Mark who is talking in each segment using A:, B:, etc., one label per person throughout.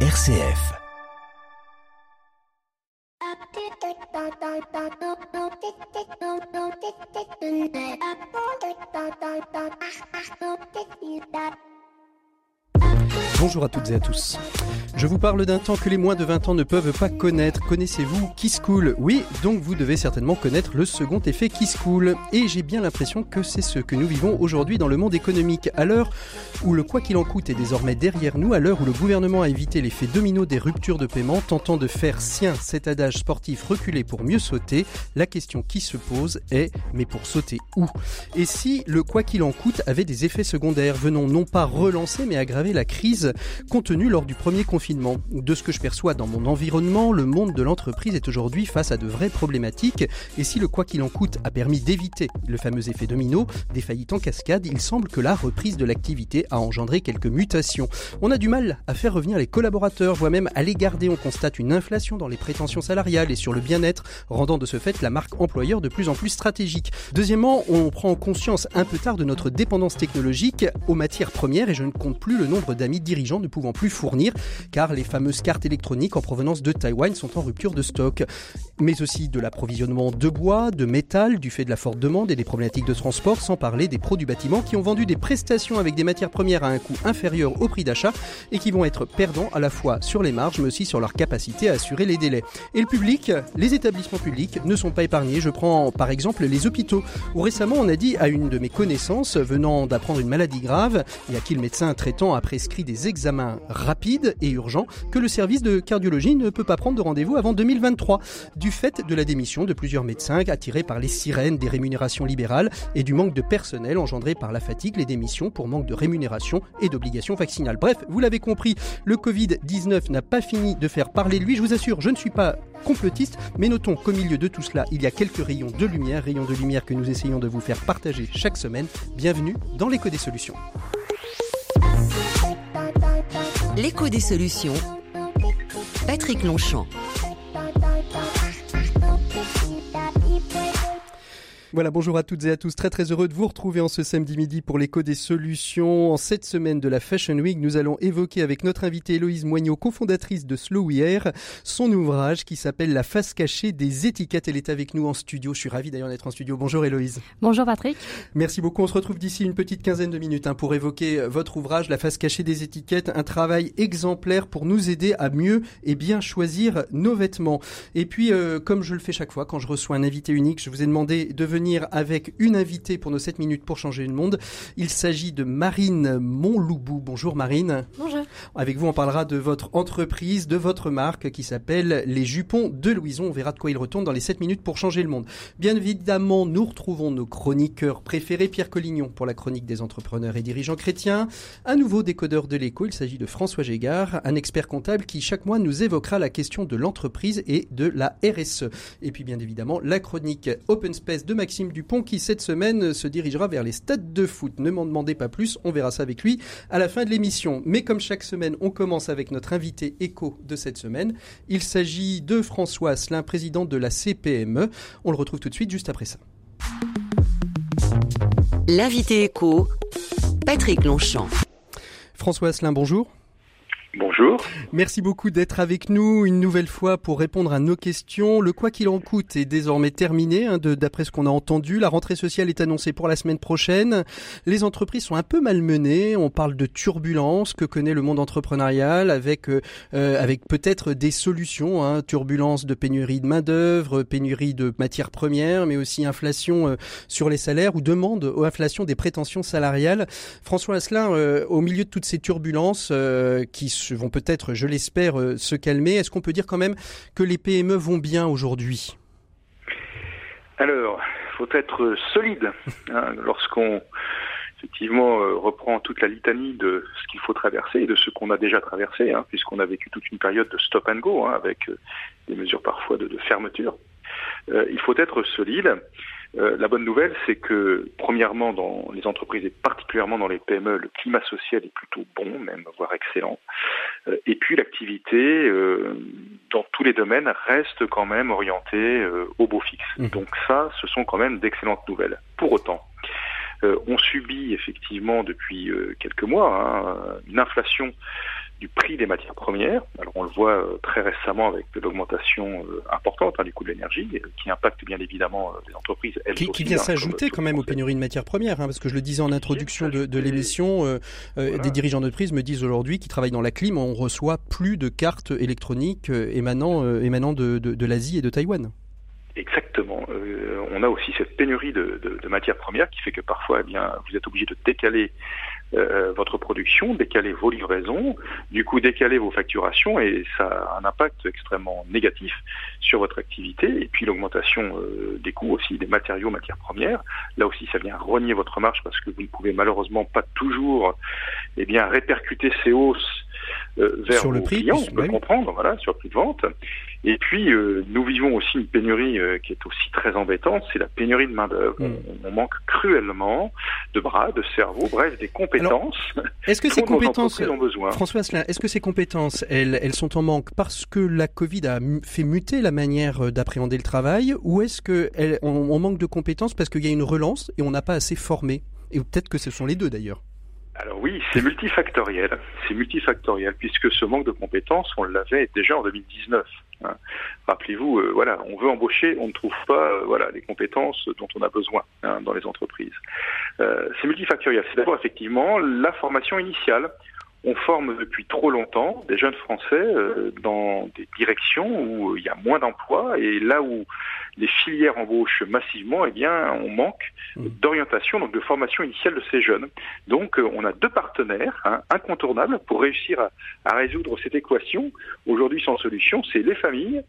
A: RCF. Bonjour à toutes et à tous. Je vous parle d'un temps que les moins de 20 ans ne peuvent pas connaître. Connaissez-vous Kiss Cool? Oui, donc vous devez certainement connaître le second effet Kiss Cool. Et j'ai bien l'impression que c'est ce que nous vivons aujourd'hui dans le monde économique. À l'heure où le quoi qu'il en coûte est désormais derrière nous, à l'heure où le gouvernement a évité l'effet domino des ruptures de paiement, tentant de faire sien cet adage sportif reculé pour mieux sauter, la question qui se pose est mais pour sauter où? Et si le quoi qu'il en coûte avait des effets secondaires? Venant non pas relancer mais aggraver la crise contenue lors du premier confinement de ce que je perçois dans mon environnement, le monde de l'entreprise est aujourd'hui face à de vraies problématiques et si le quoi qu'il en coûte a permis d'éviter le fameux effet domino, des faillites en cascade, il semble que la reprise de l'activité a engendré quelques mutations. On a du mal à faire revenir les collaborateurs, voire même à les garder. On constate une inflation dans les prétentions salariales et sur le bien-être, rendant de ce fait la marque employeur de plus en plus stratégique. Deuxièmement, on prend conscience un peu tard de notre dépendance technologique aux matières premières et je ne compte plus le nombre d'amis ne pouvant plus fournir car les fameuses cartes électroniques en provenance de Taïwan sont en rupture de stock. Mais aussi de l'approvisionnement de bois, de métal, du fait de la forte demande et des problématiques de transport, sans parler des pros du bâtiment qui ont vendu des prestations avec des matières premières à un coût inférieur au prix d'achat et qui vont être perdants à la fois sur les marges mais aussi sur leur capacité à assurer les délais. Et le public, les établissements publics ne sont pas épargnés. Je prends par exemple les hôpitaux où récemment on a dit à une de mes connaissances venant d'apprendre une maladie grave et à qui le médecin traitant a prescrit des examens rapides et urgent que le service de cardiologie ne peut pas prendre de rendez-vous avant 2023, du fait de la démission de plusieurs médecins attirés par les sirènes des rémunérations libérales et du manque de personnel engendré par la fatigue, les démissions pour manque de rémunération et d'obligations vaccinales. Bref, vous l'avez compris, le Covid-19 n'a pas fini de faire parler lui. Je vous assure, je ne suis pas complotiste, mais notons qu'au milieu de tout cela, il y a quelques rayons de lumière, rayons de lumière que nous essayons de vous faire partager chaque semaine. Bienvenue dans l'écho des solutions.
B: L'écho des solutions. Patrick Longchamp.
A: Voilà, bonjour à toutes et à tous. Très très heureux de vous retrouver en ce samedi midi pour l'écho des solutions. En cette semaine de la Fashion Week, nous allons évoquer avec notre invitée Héloïse Moignot, cofondatrice de Slow Wear, son ouvrage qui s'appelle La face cachée des étiquettes. Elle est avec nous en studio. Je suis ravi d'ailleurs d'être en studio. Bonjour Héloïse.
C: Bonjour Patrick.
A: Merci beaucoup. On se retrouve d'ici une petite quinzaine de minutes hein, pour évoquer euh, votre ouvrage La face cachée des étiquettes, un travail exemplaire pour nous aider à mieux et bien choisir nos vêtements. Et puis, euh, comme je le fais chaque fois quand je reçois un invité unique, je vous ai demandé de venir avec une invitée pour nos 7 minutes pour changer le monde. Il s'agit de Marine Montloubou. Bonjour Marine.
C: Bonjour.
A: Avec vous, on parlera de votre entreprise, de votre marque qui s'appelle Les Jupons de Louison. On verra de quoi il retourne dans les 7 minutes pour changer le monde. Bien évidemment, nous retrouvons nos chroniqueurs préférés. Pierre Collignon pour la chronique des entrepreneurs et dirigeants chrétiens. Un nouveau décodeur de l'écho. Il s'agit de François Gégard, un expert comptable qui chaque mois nous évoquera la question de l'entreprise et de la RSE. Et puis bien évidemment, la chronique Open Space de Maxime Maxime Dupont qui cette semaine se dirigera vers les stades de foot. Ne m'en demandez pas plus, on verra ça avec lui à la fin de l'émission. Mais comme chaque semaine, on commence avec notre invité écho de cette semaine. Il s'agit de François Asselin, président de la CPME. On le retrouve tout de suite juste après ça.
B: L'invité écho, Patrick Longchamp.
A: François Asselin, bonjour.
D: Bonjour.
A: Merci beaucoup d'être avec nous une nouvelle fois pour répondre à nos questions. Le quoi qu'il en coûte est désormais terminé, hein, d'après ce qu'on a entendu. La rentrée sociale est annoncée pour la semaine prochaine. Les entreprises sont un peu malmenées. On parle de turbulence que connaît le monde entrepreneurial avec euh, euh, avec peut-être des solutions. Hein, turbulence de pénurie de main d'œuvre, pénurie de matières premières, mais aussi inflation euh, sur les salaires ou demande ou inflation des prétentions salariales. François Asselin, au milieu de toutes ces turbulences qui vont peut-être, je l'espère, euh, se calmer. Est-ce qu'on peut dire quand même que les PME vont bien aujourd'hui?
D: Alors, il faut être solide hein, lorsqu'on effectivement euh, reprend toute la litanie de ce qu'il faut traverser et de ce qu'on a déjà traversé, hein, puisqu'on a vécu toute une période de stop and go hein, avec euh, des mesures parfois de, fermeture. il faut être solide. Euh, la bonne nouvelle, c'est que, premièrement, dans les entreprises et particulièrement dans les PME, le climat social est plutôt bon, même voire excellent. Euh, et puis, l'activité, euh, dans tous les domaines, reste quand même orientée au beau fixe. Mmh. Donc ça, ce sont quand même d'excellentes nouvelles. Pour autant, on subit effectivement depuis quelques mois hein, une inflation du prix des matières premières. Alors on le voit euh, très récemment avec l'augmentation euh, importante hein, du coût de l'énergie, euh, qui impacte bien évidemment les entreprises.
A: Elles qui, qui vient hein, s'ajouter quand même aux pénuries de matières premières, hein, parce que je le disais en introduction de, de l'émission, des dirigeants d'entreprise me disent aujourd'hui qu'ils travaillent dans la clim, on reçoit plus de cartes électroniques émanant, émanant de, de, de l'Asie et de Taïwan.
D: Exactement. Euh, on a aussi cette pénurie de, de, de, matières premières qui fait que parfois, eh bien, vous êtes obligé de décaler euh, votre production, décaler vos livraisons, du coup décaler vos facturations et ça a un impact extrêmement négatif sur votre activité. Et puis l'augmentation euh, des coûts aussi des matériaux, matières premières. Là aussi, ça vient renier votre marge parce que vous ne pouvez malheureusement pas toujours, eh bien, répercuter ces hausses euh, vers
A: sur le prix, clients,
D: on peut comprendre, voilà, sur le prix de vente. Et puis, euh, nous vivons aussi une pénurie euh, qui est aussi très embêtante, c'est la pénurie de main-d'œuvre. Mm. On, on, manque cruellement de bras, de cerveau, bref, des compétences.
A: Est-ce que ces compétences, ont besoin. François Asselin, est-ce que ces compétences, elles, elles sont en manque parce que la Covid a fait muter la manière d'appréhender le travail, ou est-ce que on, on manque de compétences parce qu'il y a une relance et on n'a pas assez formé? Et peut-être que ce sont les deux d'ailleurs.
D: Alors oui, c'est multifactoriel. C'est multifactoriel puisque ce manque de compétences, on l'avait déjà en 2019. Hein. Rappelez-vous, euh, on veut embaucher, on ne trouve pas, euh, voilà, les compétences dont on a besoin hein, dans les entreprises. Euh, c'est multifactoriel. C'est d'abord effectivement la formation initiale on forme depuis trop longtemps des jeunes Français euh, dans des directions où il y a moins d'emplois et là où les filières embauchent massivement, eh bien, on manque mmh. d'orientation, donc de formation initiale de ces jeunes. Donc, euh, on a deux partenaires hein, incontournables pour réussir à, à résoudre cette équation. Aujourd'hui, sans solution, c'est les familles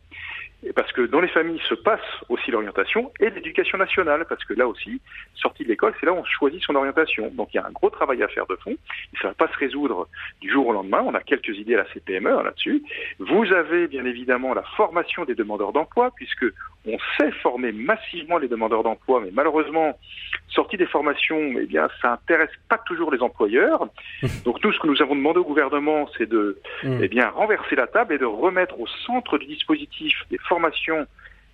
D: parce que dans les familles se passe aussi l'orientation et l'éducation nationale, parce que là aussi, sortie de l'école, c'est là où on choisit son orientation. Donc il y a un gros travail à faire de fond, et ça ne va pas se résoudre du jour au lendemain, on a quelques idées à la CPME hein, là-dessus. Vous avez bien évidemment la formation des demandeurs d'emploi, puisque on sait former massivement les demandeurs d'emploi, mais malheureusement, sortie des formations, eh bien, ça intéresse pas toujours les employeurs. Donc tout ce que nous avons demandé au gouvernement, c'est de, mmh. eh bien, renverser la table et de remettre au centre du dispositif des formation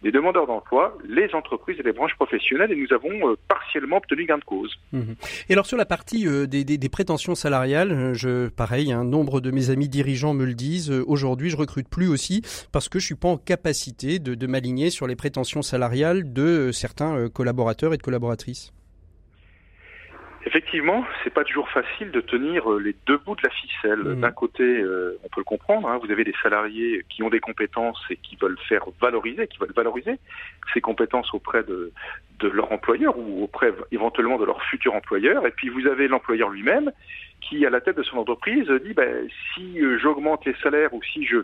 D: des demandeurs d'emploi, les entreprises et les branches professionnelles, et nous avons euh, partiellement obtenu gain de cause.
A: Mmh. Et alors sur la partie euh, des, prétentions salariales, euh, je, pareil, un nombre de mes amis dirigeants me le disent, aujourd'hui je recrute plus aussi parce que je suis pas en capacité de m'aligner sur les prétentions salariales de certains collaborateurs et de collaboratrices.
D: Effectivement, c'est pas toujours facile de tenir euh, les deux bouts de la ficelle. Mmh. D'un côté, euh, on peut le comprendre, hein, vous avez des salariés qui ont des compétences et qui veulent faire valoriser, qui veulent valoriser ces compétences auprès de, de leur employeur ou auprès éventuellement de leur futur employeur. Et puis vous avez l'employeur lui-même qui, à la tête de son entreprise, dit ben, si euh, j'augmente les salaires ou si je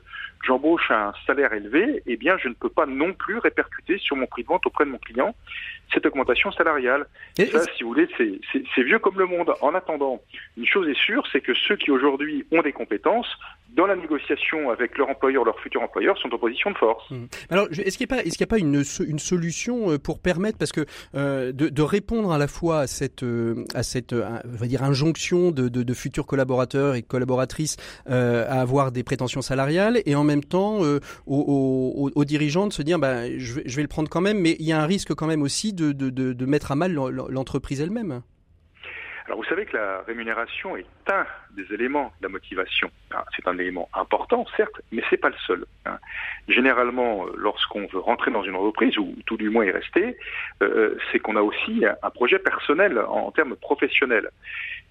D: j'embauche un salaire élevé, eh bien, je ne peux pas non plus répercuter sur mon prix de vente auprès de mon client cette augmentation salariale. Et ça, si vous voulez, c'est vieux comme le monde. En attendant, une chose est sûre, c'est que ceux qui aujourd'hui ont des compétences, dans la négociation avec leur employeur, leur futur employeur, sont en position de force. Mmh.
A: Alors, est-ce qu'il n'y a pas, est-ce qu'il y a pas une, une solution euh, pour permettre, parce que euh, de, de, répondre à la fois à cette, euh, à cette, on va dire, injonction de, de, de, futurs collaborateurs et collaboratrices euh, à avoir des prétentions salariales, et en même temps aux, aux, aux, dirigeants de se dire, bah, je vais le prendre quand même, mais il y a un risque quand même aussi de, mettre à mal l'entreprise elle-même.
D: Alors vous savez que la rémunération est un des éléments de la motivation. C'est un élément important, certes, mais c'est pas le seul. Hein. Généralement, euh, lorsqu'on veut rentrer dans une entreprise, ou tout du moins y rester, euh, c'est qu'on a aussi un projet personnel en termes professionnels.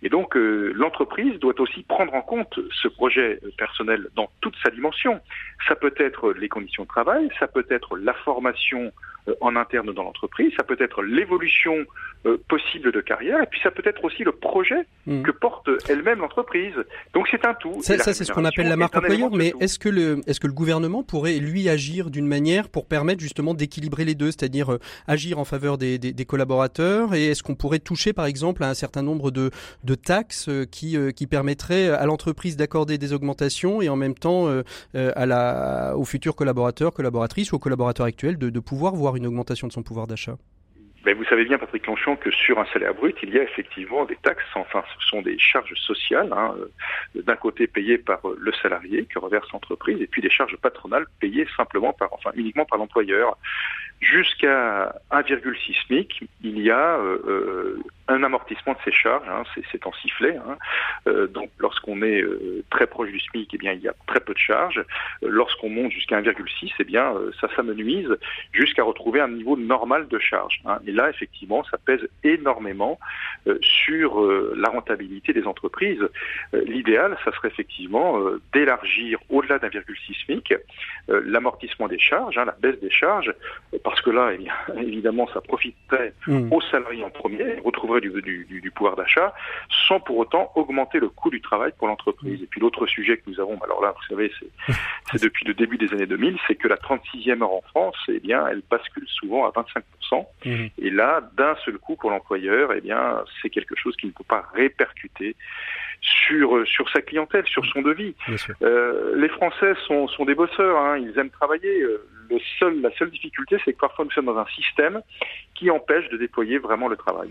D: Et donc euh, l'entreprise doit aussi prendre en compte ce projet personnel dans toute sa dimension. Ça peut être les conditions de travail, ça peut être la formation euh, en interne dans l'entreprise, ça peut être l'évolution euh, possible de carrière, et puis ça peut être aussi le projet mmh. que porte elle-même l'entreprise. Donc c'est un tout.
A: Ça, ça c'est ce qu'on appelle la marque employeur, mais est-ce que, le, est-ce que le gouvernement pourrait, lui, agir d'une manière pour permettre justement d'équilibrer les deux, c'est-à-dire euh, agir en faveur des, des, des collaborateurs, et est-ce qu'on pourrait toucher par exemple à un certain nombre de, de taxes qui, qui permettraient à l'entreprise d'accorder des augmentations et en même temps à la, aux futurs collaborateurs, collaboratrices ou aux collaborateurs actuels de, de pouvoir voir une augmentation de son pouvoir d'achat
D: ben, vous savez bien, Patrick Longchamp, que sur un salaire brut, il y a effectivement des taxes, enfin, ce sont des charges sociales, hein, euh, d'un côté payées par euh, le salarié que reverse l'entreprise, et puis des charges patronales payées simplement par, enfin, uniquement par l'employeur. Jusqu'à 1,6 SMIC, il y a euh, un amortissement de ces charges, hein, c'est en sifflet. Hein. Euh, donc lorsqu'on est euh, très proche du SMIC, eh bien il y a très peu de charges. Euh, lorsqu'on monte jusqu'à 1,6, eh bien ça s'amenuise jusqu'à retrouver un niveau normal de charge. Hein. Et là effectivement, ça pèse énormément sur la rentabilité des entreprises. L'idéal, ça serait effectivement d'élargir au-delà d'un,6 SMIC l'amortissement des charges, la baisse des charges, parce que là, eh bien, évidemment, ça profiterait mmh. aux salariés en premier, retrouverait du, pouvoir d'achat sans pour autant augmenter le coût du travail pour l'entreprise. Et puis l'autre sujet que nous avons, alors là, vous savez, c'est depuis le début des années 2000, c'est que la 36e heure en France, eh bien, elle bascule souvent à 25%. Mmh. Et là, d'un seul coup, pour l'employeur, eh bien, c'est quelque chose qui ne peut pas répercuter sur sur sa clientèle, sur son devis. Euh, les Français sont, sont des bosseurs, hein, ils aiment travailler. La seule difficulté, c'est que parfois nous sommes dans un système qui empêche de déployer vraiment le travail.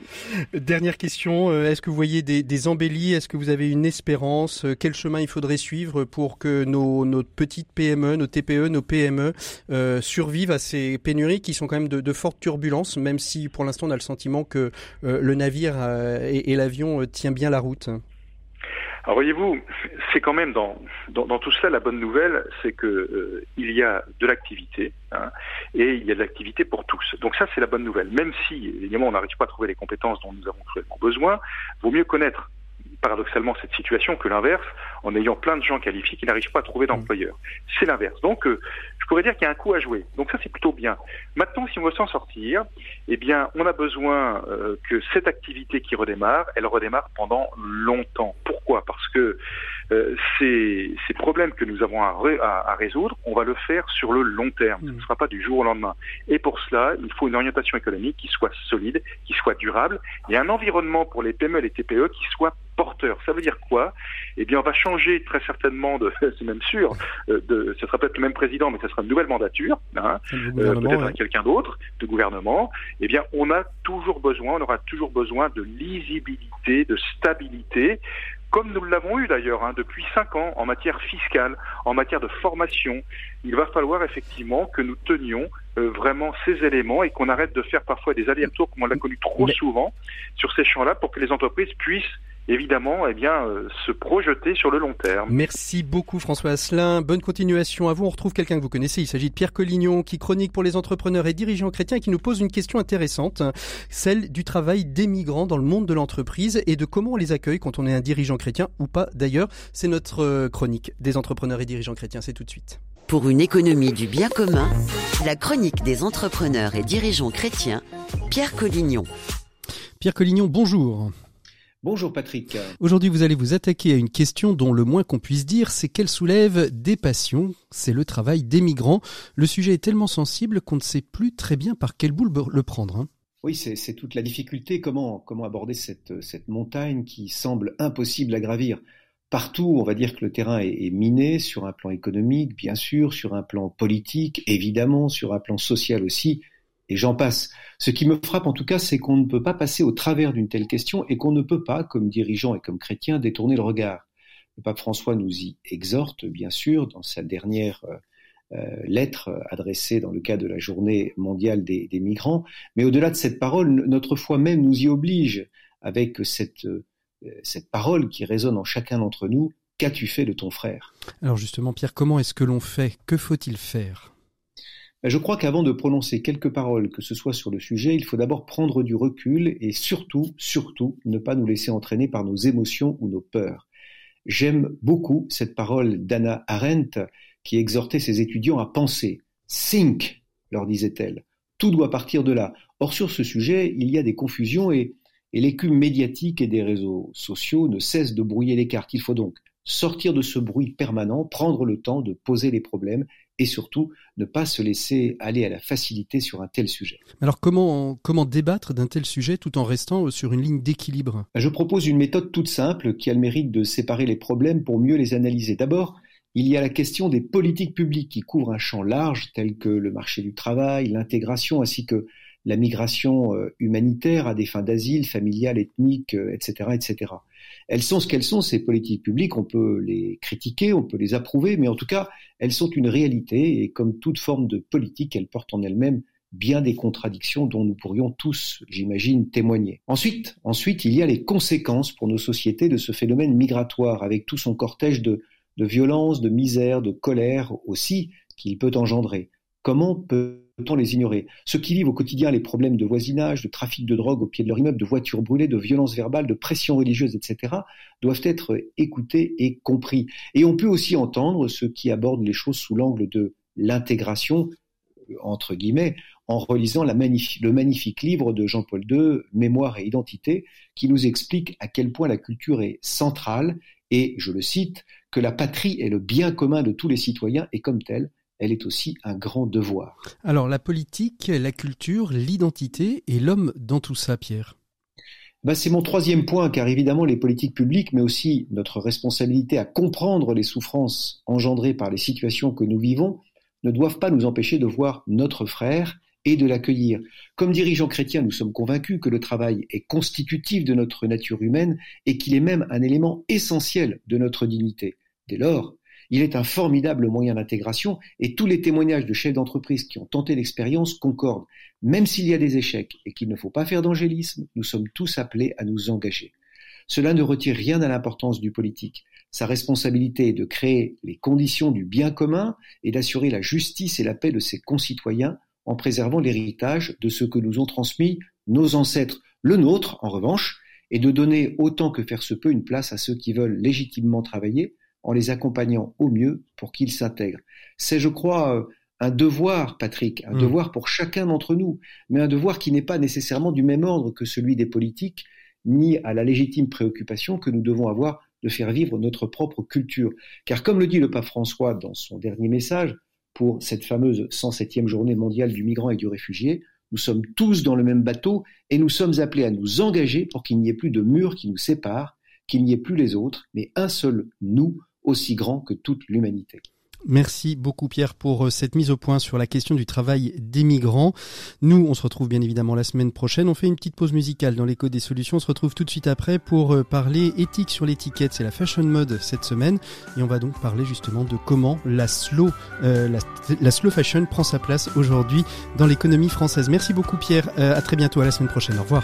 A: Dernière question, euh, est-ce que vous voyez des, des embellis Est-ce que vous avez une espérance? Euh, Quel chemin il faudrait suivre pour que nos, petites PME, nos TPE, nos PME euh, survivent à ces pénuries qui sont quand même de, fortes turbulences, même si pour l'instant on a le sentiment que le navire et, et l'avion tient bien la route?
D: Alors voyez-vous, c'est quand même dans, tout cela la bonne nouvelle, c'est que euh, il y a de l'activité hein, et il y a de l'activité pour tous. Donc ça c'est la bonne nouvelle. Même si évidemment on n'arrive pas à trouver les compétences dont nous avons cruellement besoin, vaut mieux connaître paradoxalement cette situation que l'inverse, en ayant plein de gens qualifiés qui n'arrivent pas à trouver d'employeurs. C'est l'inverse. Donc, euh, je pourrais dire qu'il y a un coup à jouer. Donc ça, c'est plutôt bien. Maintenant, si on veut s'en sortir, eh bien, on a besoin euh, que cette activité qui redémarre, elle redémarre pendant longtemps. Pourquoi? Parce que euh, ces, ces, problèmes que nous avons à, à, résoudre, on va le faire sur le long terme. Ce ne mmh. sera pas du jour au lendemain. Et pour cela, il faut une orientation économique qui soit solide, qui soit durable, et un environnement pour les PME et les TPE qui soit porteur. Ça veut dire quoi? Eh bien, on va changer très certainement de, c'est même sûr, euh, de, ce sera peut-être le même président, mais ce sera une nouvelle mandature, hein, euh, peut-être quelqu'un d'autre, de gouvernement. Eh bien, on a toujours besoin, on aura toujours besoin de lisibilité, de stabilité, comme nous l'avons eu d'ailleurs hein, depuis cinq ans en matière fiscale, en matière de formation. Il va falloir effectivement que nous tenions euh, vraiment ces éléments et qu'on arrête de faire parfois des allers-retours comme on l'a connu trop souvent sur ces champs-là pour que les entreprises puissent évidemment eh bien, euh, se projeter sur le long terme.
A: Merci beaucoup François Asselin. Bonne continuation à vous. On retrouve quelqu'un que vous connaissez. Il s'agit de Pierre Collignon qui chronique pour les entrepreneurs et dirigeants chrétiens et qui nous pose une question intéressante, celle du travail des migrants dans le monde de l'entreprise et de comment on les accueille quand on est un dirigeant chrétien ou pas d'ailleurs. C'est notre euh, chronique des entrepreneurs et dirigeants chrétiens. C'est tout de suite.
B: Pour une économie du bien commun, la chronique des entrepreneurs et dirigeants chrétiens, Pierre Collignon.
A: Pierre Collignon, bonjour.
C: Bonjour Patrick.
A: Aujourd'hui, vous allez vous attaquer à une question dont le moins qu'on puisse dire, c'est qu'elle soulève des passions. C'est le travail des migrants. Le sujet est tellement sensible qu'on ne sait plus très bien par quelle boule le prendre. Hein.
C: Oui, c'est toute la difficulté. Comment, comment aborder cette, cette montagne qui semble impossible à gravir Partout, on va dire que le terrain est, miné sur un plan économique, bien sûr, sur un plan politique, évidemment, sur un plan social aussi et j'en passe. Ce qui me frappe en tout cas, c'est qu'on ne peut pas passer au travers d'une telle question et qu'on ne peut pas, comme dirigeant et comme chrétien, détourner le regard. Le pape François nous y exhorte, bien sûr, dans sa dernière euh, euh, lettre adressée dans le cadre de la journée mondiale des, migrants. Mais au-delà de cette parole, notre foi même nous y oblige avec cette, euh, cette parole qui résonne en chacun d'entre nous. Qu'as-tu fait de ton frère?
A: Alors justement, Pierre, comment est-ce que l'on fait? Que faut-il faire?
C: Je crois qu'avant de prononcer quelques paroles, que ce soit sur le sujet, il faut d'abord prendre du recul et surtout, surtout, ne pas nous laisser entraîner par nos émotions ou nos peurs. J'aime beaucoup cette parole d'Anna Arendt qui exhortait ses étudiants à penser. Think, leur disait-elle. Tout doit partir de là. Or, sur ce sujet, il y a des confusions et, et l'écume médiatique et des réseaux sociaux ne cesse de brouiller les cartes. Il faut donc sortir de ce bruit permanent, prendre le temps de poser les problèmes et surtout ne pas se laisser aller à la facilité sur un tel sujet.
A: Alors comment, comment débattre d'un tel sujet tout en restant sur une ligne d'équilibre?
C: Je propose une méthode toute simple qui a le mérite de séparer les problèmes pour mieux les analyser. D'abord, il y a la question des politiques publiques qui couvrent un champ large tel que le marché du travail, l'intégration ainsi que la migration euh, humanitaire à des fins d'asile, familiale, ethnique, etc., euh, etc. Elles sont ce qu'elles sont, ces politiques publiques, on peut les critiquer, on peut les approuver, mais en tout cas, elles sont une réalité et comme toute forme de politique, elles portent en elles-mêmes bien des contradictions dont nous pourrions tous, j'imagine, témoigner. Ensuite, ensuite, il y a les conséquences pour nos sociétés de ce phénomène migratoire, avec tout son cortège de, de violence, de misère, de colère aussi qu'il peut engendrer. Comment peut-on les ignorer Ceux qui vivent au quotidien les problèmes de voisinage, de trafic de drogue au pied de leur immeuble, de voitures brûlées, de violences verbales, de pression religieuse, etc., doivent être écoutés et compris. Et on peut aussi entendre ceux qui abordent les choses sous l'angle de l'intégration, entre guillemets, en relisant le magnifique livre de Jean-Paul II, Mémoire et identité, qui nous explique à quel point la culture est centrale et, je le cite, que la patrie est le bien commun de tous les citoyens et comme telle, elle est aussi un grand devoir.
A: Alors la politique, la culture, l'identité et l'homme dans tout ça, Pierre?
C: Ben, c'est mon troisième point, car évidemment les politiques publiques, mais aussi notre responsabilité à comprendre les souffrances engendrées par les situations que nous vivons, ne doivent pas nous empêcher de voir notre frère et de l'accueillir. Comme dirigeants chrétiens, nous sommes convaincus que le travail est constitutif de notre nature humaine et qu'il est même un élément essentiel de notre dignité. Dès lors, il est un formidable moyen d'intégration et tous les témoignages de chefs d'entreprise qui ont tenté l'expérience concordent. Même s'il y a des échecs et qu'il ne faut pas faire d'angélisme, nous sommes tous appelés à nous engager. Cela ne retire rien à l'importance du politique. Sa responsabilité est de créer les conditions du bien commun et d'assurer la justice et la paix de ses concitoyens en préservant l'héritage de ce que nous ont transmis nos ancêtres. Le nôtre, en revanche, est de donner autant que faire se peut une place à ceux qui veulent légitimement travailler en les accompagnant au mieux pour qu'ils s'intègrent. C'est, je crois, euh, un devoir, Patrick, un mmh. devoir pour chacun d'entre nous, mais un devoir qui n'est pas nécessairement du même ordre que celui des politiques, ni à la légitime préoccupation que nous devons avoir de faire vivre notre propre culture. Car comme le dit le pape François dans son dernier message, pour cette fameuse 107e journée mondiale du migrant et du réfugié. Nous sommes tous dans le même bateau et nous sommes appelés à nous engager pour qu'il n'y ait plus de murs qui nous séparent, qu'il n'y ait plus les autres, mais un seul nous aussi grand que toute l'humanité.
A: Merci beaucoup Pierre pour euh, cette mise au point sur la question du travail des migrants. Nous, on se retrouve bien évidemment la semaine prochaine. On fait une petite pause musicale dans l'écho des solutions. On se retrouve tout de suite après pour euh, parler éthique sur l'étiquette. C'est la fashion mode cette semaine et on va donc parler justement de comment la slow, euh, la, slow fashion prend sa place aujourd'hui dans l'économie française. Merci beaucoup Pierre. à très bientôt. À la semaine prochaine. Au revoir.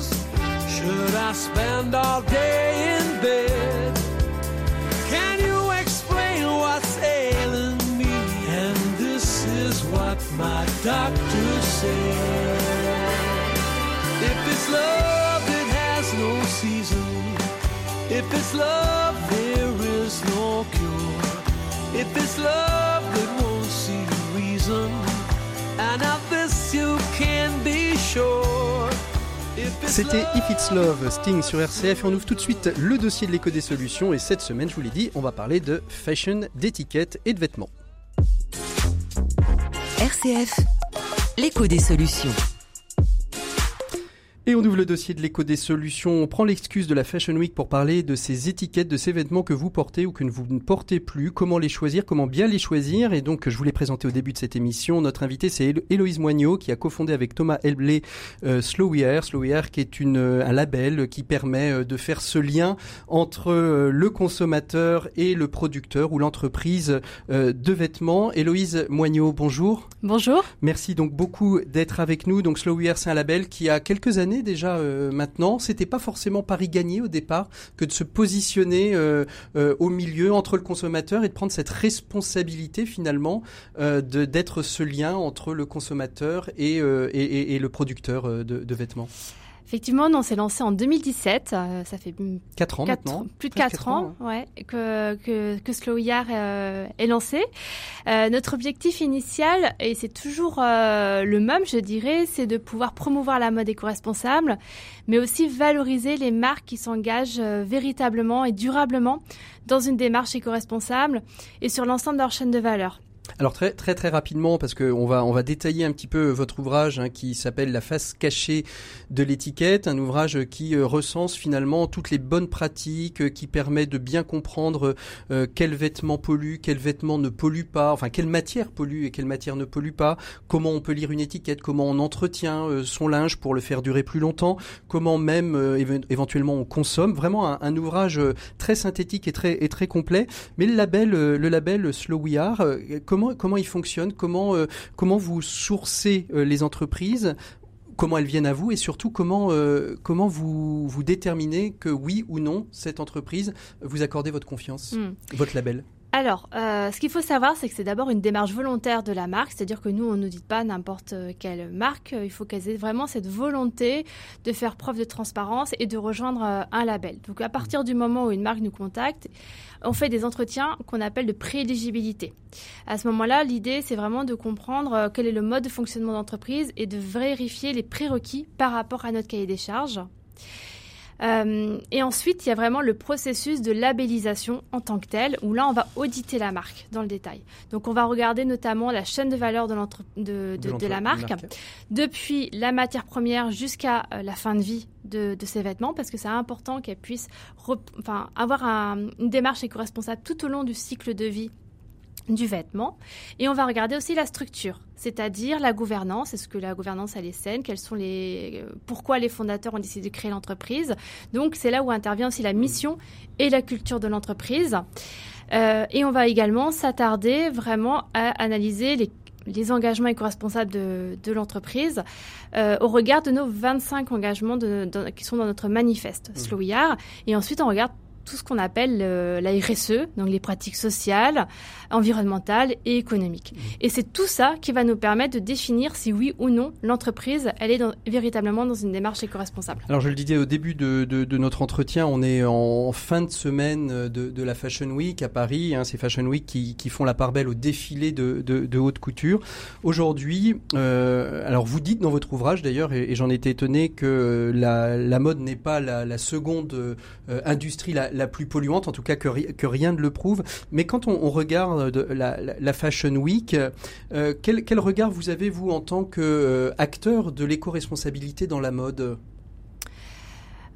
A: I spend all day in bed? Can you explain what's ailing me? And this is what my doctor said. If it's love, it has no season. If it's love, there is no cure. If it's love, it won't see reason. And of this you can be sure. C'était If It's Love, Sting sur RCF. on ouvre tout de suite le dossier de l'éco des solutions. Et cette semaine, je vous l'ai dit, on va parler de fashion, d'étiquettes et de vêtements.
B: RCF, l'écho des solutions.
A: Et on ouvre le dossier de l'écho des solutions. On prend l'excuse de la Fashion Week pour parler de ces étiquettes, de ces vêtements que vous portez ou que vous ne portez plus. Comment les choisir, comment bien les choisir. Et donc, je vous l'ai présenté au début de cette émission. Notre invité, c'est Héloïse Moignot, qui a cofondé avec Thomas Elblé euh, Slow Wear. Slow Wear, qui est une, euh, un label qui permet euh, de faire ce lien entre euh, le consommateur et le producteur ou l'entreprise de vêtements. Héloïse Moignot, bonjour.
E: Bonjour.
A: Merci donc beaucoup d'être avec nous. Donc, Slow Wear, c'est un label qui a quelques années déjà euh, maintenant. C'était pas forcément pari gagné au départ que de se positionner euh, euh, au milieu entre le consommateur et de prendre cette responsabilité finalement de d'être ce lien entre le consommateur et, le producteur de vêtements.
E: Effectivement, on s'est lancé en 2017. Euh, ça fait
A: 4 ans maintenant.
E: Plus de 4, ans, hein. ouais, que, que, que Slow Yard euh, est lancé. Euh, notre objectif initial, et c'est toujours euh, le même, je dirais, c'est de pouvoir promouvoir la mode éco-responsable, mais aussi valoriser les marques qui s'engagent véritablement et durablement dans une démarche éco-responsable et sur l'ensemble de leur chaîne de valeur.
A: Alors très très très rapidement parce que on va on va détailler un petit peu votre ouvrage hein, qui s'appelle La face cachée de l'étiquette, un ouvrage qui euh, recense finalement toutes les bonnes pratiques, euh, qui permet de bien comprendre euh, quels vêtements polluent, quels vêtements ne polluent pas, enfin quelle matière pollue et quelle matière ne pollue pas, comment on peut lire une étiquette, comment on entretient son linge pour le faire durer plus longtemps, comment même éventuellement on consomme. Vraiment un, ouvrage très synthétique et très et très complet. Mais le label le label Slow We Are comment il fonctionne Comment euh, comment vous sourcez euh, les entreprises Comment elles viennent à vous et surtout comment euh, comment vous vous déterminez que oui ou non cette entreprise vous accordez votre confiance, hmm. votre label
E: alors, euh, ce qu'il faut savoir, c'est que c'est d'abord une démarche volontaire de la marque, c'est-à-dire que nous, on ne dit pas n'importe quelle marque, il faut qu'elle ait vraiment cette volonté de faire preuve de transparence et de rejoindre euh, un label. Donc, à partir du moment où une marque nous contacte, on fait des entretiens qu'on appelle de prééligibilité. À ce moment-là, l'idée, c'est vraiment de comprendre euh, quel est le mode de fonctionnement d'entreprise et de vérifier les prérequis par rapport à notre cahier des charges. Euh, et ensuite, il y a vraiment le processus de labellisation en tant que tel, où là, on va auditer la marque dans le détail. Donc, on va regarder notamment la chaîne de valeur de, de, de, de la marque, depuis la matière première jusqu'à euh, la fin de vie de, de ces vêtements, parce que c'est important qu'elle puisse enfin, avoir un, une démarche éco-responsable tout au long du cycle de vie du vêtement. Et on va regarder aussi la structure, c'est-à-dire la gouvernance. Est-ce que la gouvernance elle est saine? Quels sont les pourquoi les fondateurs ont décidé de créer l'entreprise? Donc c'est là où intervient aussi la mission et la culture de l'entreprise. Euh, et on va également s'attarder vraiment à analyser les les engagements éco-responsables de, de l'entreprise euh, au regard de nos 25 engagements de, qui sont dans notre manifeste mmh. Slow Et ensuite, on regarde tout ce qu'on appelle la RSE, donc les pratiques sociales, environnementales et économiques. Mmh. Et c'est tout ça qui va nous permettre de définir si oui ou non l'entreprise, elle est véritablement dans une démarche éco-responsable.
A: Alors je le disais au début de, de, notre entretien, on est en fin de semaine de, de la Fashion Week à Paris, hein, ces Fashion Week qui, qui, font la part belle au défilé de, de haute couture. Aujourd'hui, euh, alors vous dites dans votre ouvrage d'ailleurs, et, j'en étais étonné, que la, la mode n'est pas la, la seconde euh, industrie la, la, plus polluante, en tout cas que, rien ne le prouve. Mais quand on, regarde la, Fashion Week, euh, quel, regard vous avez, vous, en tant qu'acteur euh, de l'éco-responsabilité dans la mode?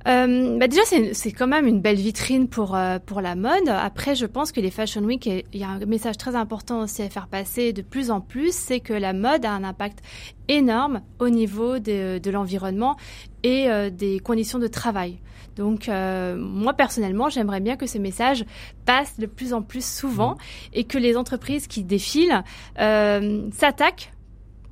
E: Euh, bah déjà, c'est quand même une belle vitrine pour, pour la mode. Après, je pense que les Fashion Week, il y a un message très important aussi à faire passer de plus en plus, c'est que la mode a un impact énorme au niveau de l'environnement et des conditions de travail. Donc euh, moi personnellement, j'aimerais bien que ce message passe de plus en plus souvent mmh. et que les entreprises qui défilent euh, s'attaquent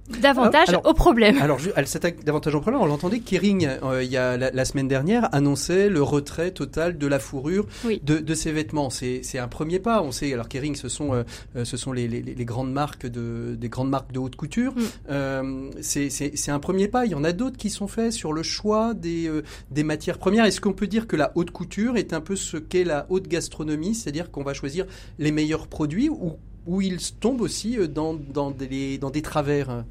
E: davantage au problème.
A: Alors, elle s'attaque davantage au problème. On l'entendait, Kering, euh, il y a la, semaine dernière, annonçait le retrait total de la fourrure de, de, ses vêtements. C'est un premier pas. On sait, alors Kering, ce sont, euh, euh, ce sont les, les, les, grandes marques de, des grandes marques de haute couture. Mm. Euh, c'est un premier pas. Il y en a d'autres qui sont faits sur le choix des, des matières premières. Est-ce qu'on peut dire que la haute couture est un peu ce qu'est la haute gastronomie, c'est-à-dire qu'on va choisir les meilleurs produits ou où il tombe aussi dans, dans, des, dans des travers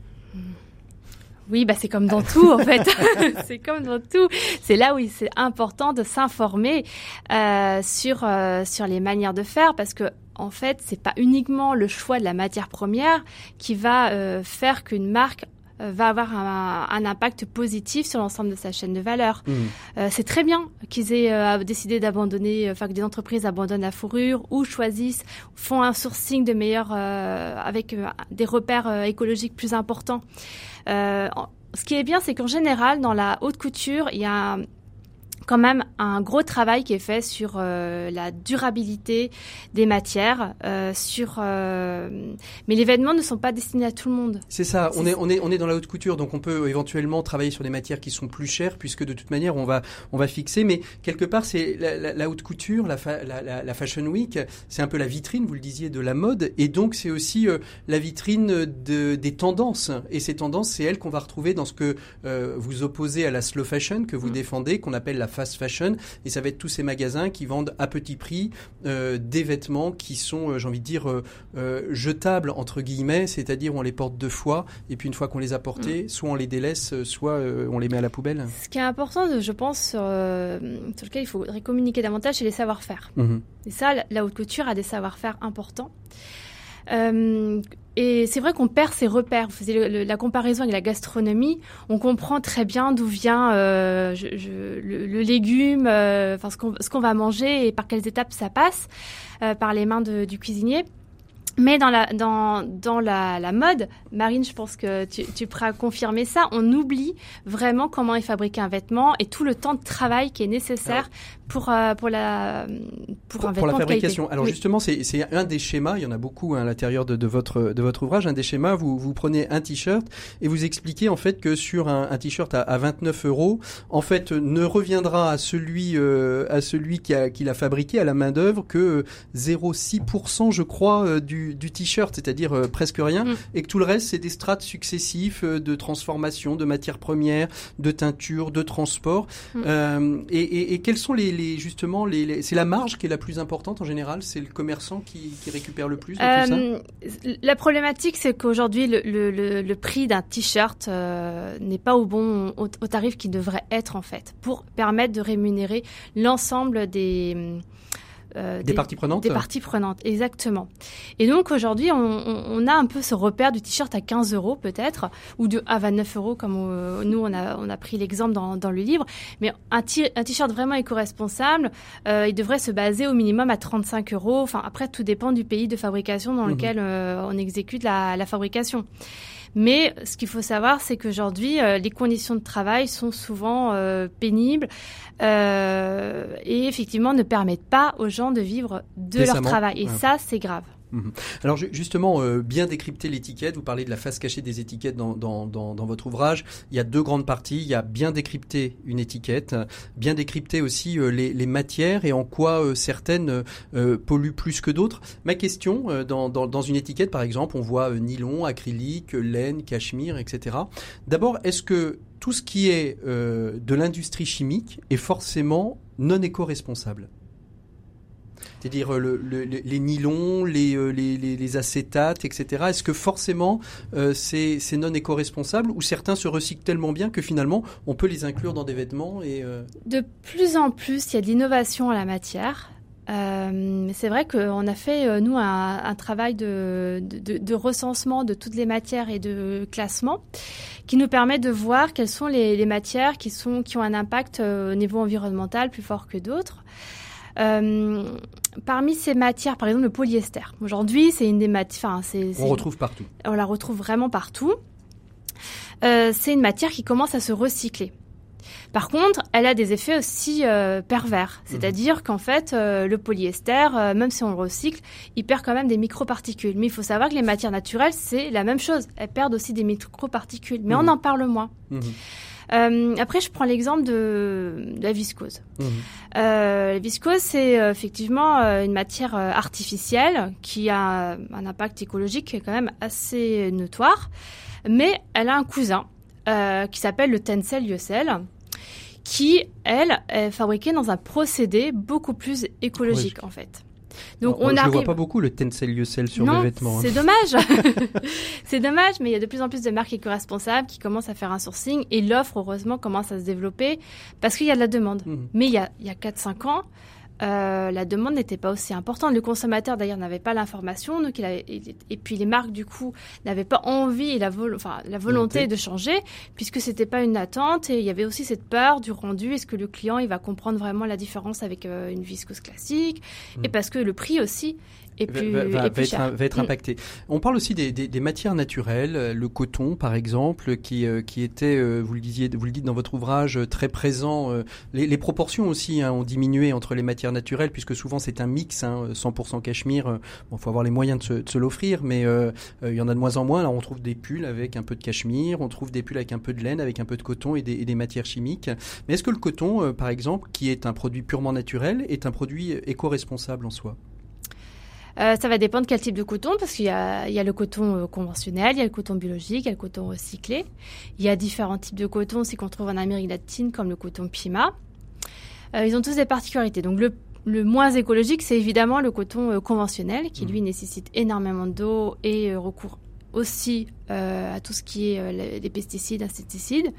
E: oui, bah c'est comme dans tout en fait. c'est comme dans tout. C'est là où c'est important de s'informer euh, sur euh, sur les manières de faire parce que en fait, c'est pas uniquement le choix de la matière première qui va euh, faire qu'une marque euh, va avoir un, impact positif sur l'ensemble de sa chaîne de valeur. Mmh. Euh, c'est très bien qu'ils aient euh, décidé d'abandonner, enfin que des entreprises abandonnent la fourrure ou choisissent, font un sourcing de meilleur avec des repères écologiques plus importants. ce qui est bien, c'est qu'en général, dans la haute couture, il y a quand même un gros travail qui est fait sur euh, la durabilité des matières, euh, sur euh, mais les vêtements ne sont pas destinés à tout le monde.
A: C'est ça, on est, on est on est dans la haute couture donc on peut éventuellement travailler sur des matières qui sont plus chères puisque de toute manière on va on va fixer mais quelque part c'est la, la, haute couture, la, la, la fashion week, c'est un peu la vitrine, vous le disiez de la mode et donc c'est aussi la vitrine de des tendances et ces tendances c'est elles qu'on va retrouver dans ce que vous opposez à la slow fashion que vous mm. défendez qu'on appelle la fast fashion et ça va être tous ces magasins qui vendent à petit prix euh, des vêtements qui sont, euh, j'ai envie de dire, euh, jetables entre guillemets, c'est-à-dire on les porte deux fois et puis une fois qu'on les a portés, mm. soit on les délaisse, soit on les met à la poubelle.
E: Ce qui est important, je pense, sur, lequel il faudrait communiquer davantage, c'est les savoir-faire. Mm-hmm. Et ça, la haute couture a des savoir-faire importants. Euh, et c'est vrai qu'on perd ses repères. Vous faisiez la comparaison avec la gastronomie. On comprend très bien d'où vient euh, le, légume, euh, enfin ce qu'on va manger et par quelles étapes ça passe par les mains du cuisinier. Mais dans la, dans, dans la, la, mode, Marine, je pense que tu, tu pourras confirmer ça, on oublie vraiment comment est fabriqué un vêtement et tout le temps de travail qui est nécessaire pour, euh, pour, la,
A: pour, un vêtement pour la fabrication. Alors justement, c'est un des schémas, il y en a beaucoup hein, à l'intérieur de, de, votre, de votre ouvrage, un des schémas, vous, vous prenez un t-shirt et vous expliquez en fait que sur un, un t-shirt à, à, 29 euros, en fait, ne reviendra à celui, euh, à celui qui l'a qui fabriqué, à la main d'œuvre, que 0,6% je crois euh, du du, t-shirt, c'est-à-dire euh, presque rien, mm. et que tout le reste, c'est des strates successifs euh, de transformation, de matières premières, de teinture, de transport. Mm. Euh, et, quels sont les, justement les, c'est la marge qui est la plus importante en général, c'est le commerçant qui, récupère le plus de tout
E: ça? La problématique, c'est qu'aujourd'hui, le, prix d'un t-shirt n'est pas au bon au, tarif qui devrait être en fait, pour permettre de rémunérer l'ensemble des
A: euh, des, parties prenantes
E: Des parties prenantes, exactement. Et donc aujourd'hui, on, a un peu ce repère du t-shirt à 15 euros peut-être, ou de à 29 euros comme euh, nous on a, on a pris l'exemple dans, dans, le livre. Mais un t-shirt vraiment éco-responsable, euh, il devrait se baser au minimum à 35 euros. Enfin après, tout dépend du pays de fabrication dans mhm. lequel on exécute la, la fabrication. Mais ce qu'il faut savoir, c'est qu'aujourd'hui, euh, les conditions de travail sont souvent euh, pénibles euh, et effectivement ne permettent pas aux gens de vivre de leur travail. Et ça, c'est grave.
A: Mhm. Alors justement, euh, bien décrypter l'étiquette, vous parlez de la face cachée des étiquettes dans, votre ouvrage. Il y a deux grandes parties. Il y a bien décrypter une étiquette, bien décrypter aussi euh, les, les, matières et en quoi euh, certaines polluent plus que d'autres. Ma question, dans, dans, une étiquette par exemple, on voit nylon, acrylique, laine, cachemire, etc. D'abord, est-ce que tout ce qui est de l'industrie chimique est forcément non éco-responsable? C'est-à-dire euh, les nylons, euh, les, les, acétates, etc. Est-ce que forcément euh, c'est non éco-responsable ou certains se recyclent tellement bien que finalement on peut les inclure dans des vêtements et
E: De plus en plus, il y a de l'innovation à la matière. c'est vrai qu'on a fait, nous, un, travail de, recensement de toutes les matières et de classement qui nous permet de voir quelles sont les, les matières qui, sont, qui ont un impact au niveau environnemental plus fort que d'autres. Euh, parmi ces matières, par exemple le polyester. Aujourd'hui, c'est une des matières.
A: On retrouve partout.
E: On la retrouve vraiment partout. Euh, c'est une matière qui commence à se recycler. Par contre, elle a des effets aussi euh, pervers. Mhm. C'est-à-dire qu'en fait, le polyester, même si on le recycle, il perd quand même des microparticules. Mais il faut savoir que les matières naturelles, c'est la même chose. Elles perdent aussi des microparticules. Mais on mhm. en parle moins. Mhm. Euh, après, je prends l'exemple de, la viscose. Mmh. Euh, la viscose, c'est euh, effectivement une matière artificielle qui a un impact écologique qui est quand même assez notoire, mais elle a un cousin qui s'appelle le tencel lyocell qui, elle, est fabriquée dans un procédé beaucoup plus écologique, en fait.
A: Donc on, Je ne vois pas beaucoup le tencel lyocell sur mes vêtements.
E: Hein. C'est dommage. c'est dommage, mais il y a de plus en plus de marques éco-responsables qui commencent à faire un sourcing et l'offre, heureusement, commence à se développer parce qu'il y a de la demande. Mhm. Mais il y a, il y a 4-5 ans, euh, la demande n'était pas aussi importante. Le consommateur d'ailleurs n'avait pas l'information, donc il avait, et puis les marques du coup n'avaient pas envie et la, enfin, la volonté de changer, puisque c'était pas une attente et il y avait aussi cette peur du rendu. Est-ce que le client il va comprendre vraiment la différence avec euh, une viscose classique? Et mm. parce que le prix aussi et
A: puis, va, va, être, mm. impacté. On parle aussi des, des, des, matières naturelles, euh, le coton par exemple, qui, qui était, vous le disiez, vous le dites dans votre ouvrage, très présent. Les, les proportions aussi hein, ont diminué entre les matières naturelles, puisque souvent c'est un mix, hein, 100% cachemire. Bon, faut avoir les moyens de se, l'offrir, mais il y en a de moins en moins. Là, on trouve des pulls avec un peu de cachemire, on trouve des pulls avec un peu de laine, avec un peu de coton et des, matières chimiques. Mais est-ce que le coton, par exemple, qui est un produit purement naturel, est un produit éco-responsable en soi?
E: Euh, ça va dépendre quel type de coton, parce qu'il y, y a, le coton euh, conventionnel, il y a le coton biologique, il y a le coton recyclé. Il y a différents types de coton aussi qu'on trouve en Amérique latine, comme le coton Pima. Euh, ils ont tous des particularités. Donc le, le moins écologique, c'est évidemment le coton conventionnel, qui lui mmh. nécessite énormément d'eau et recourt aussi à tout ce qui est les pesticides, insecticides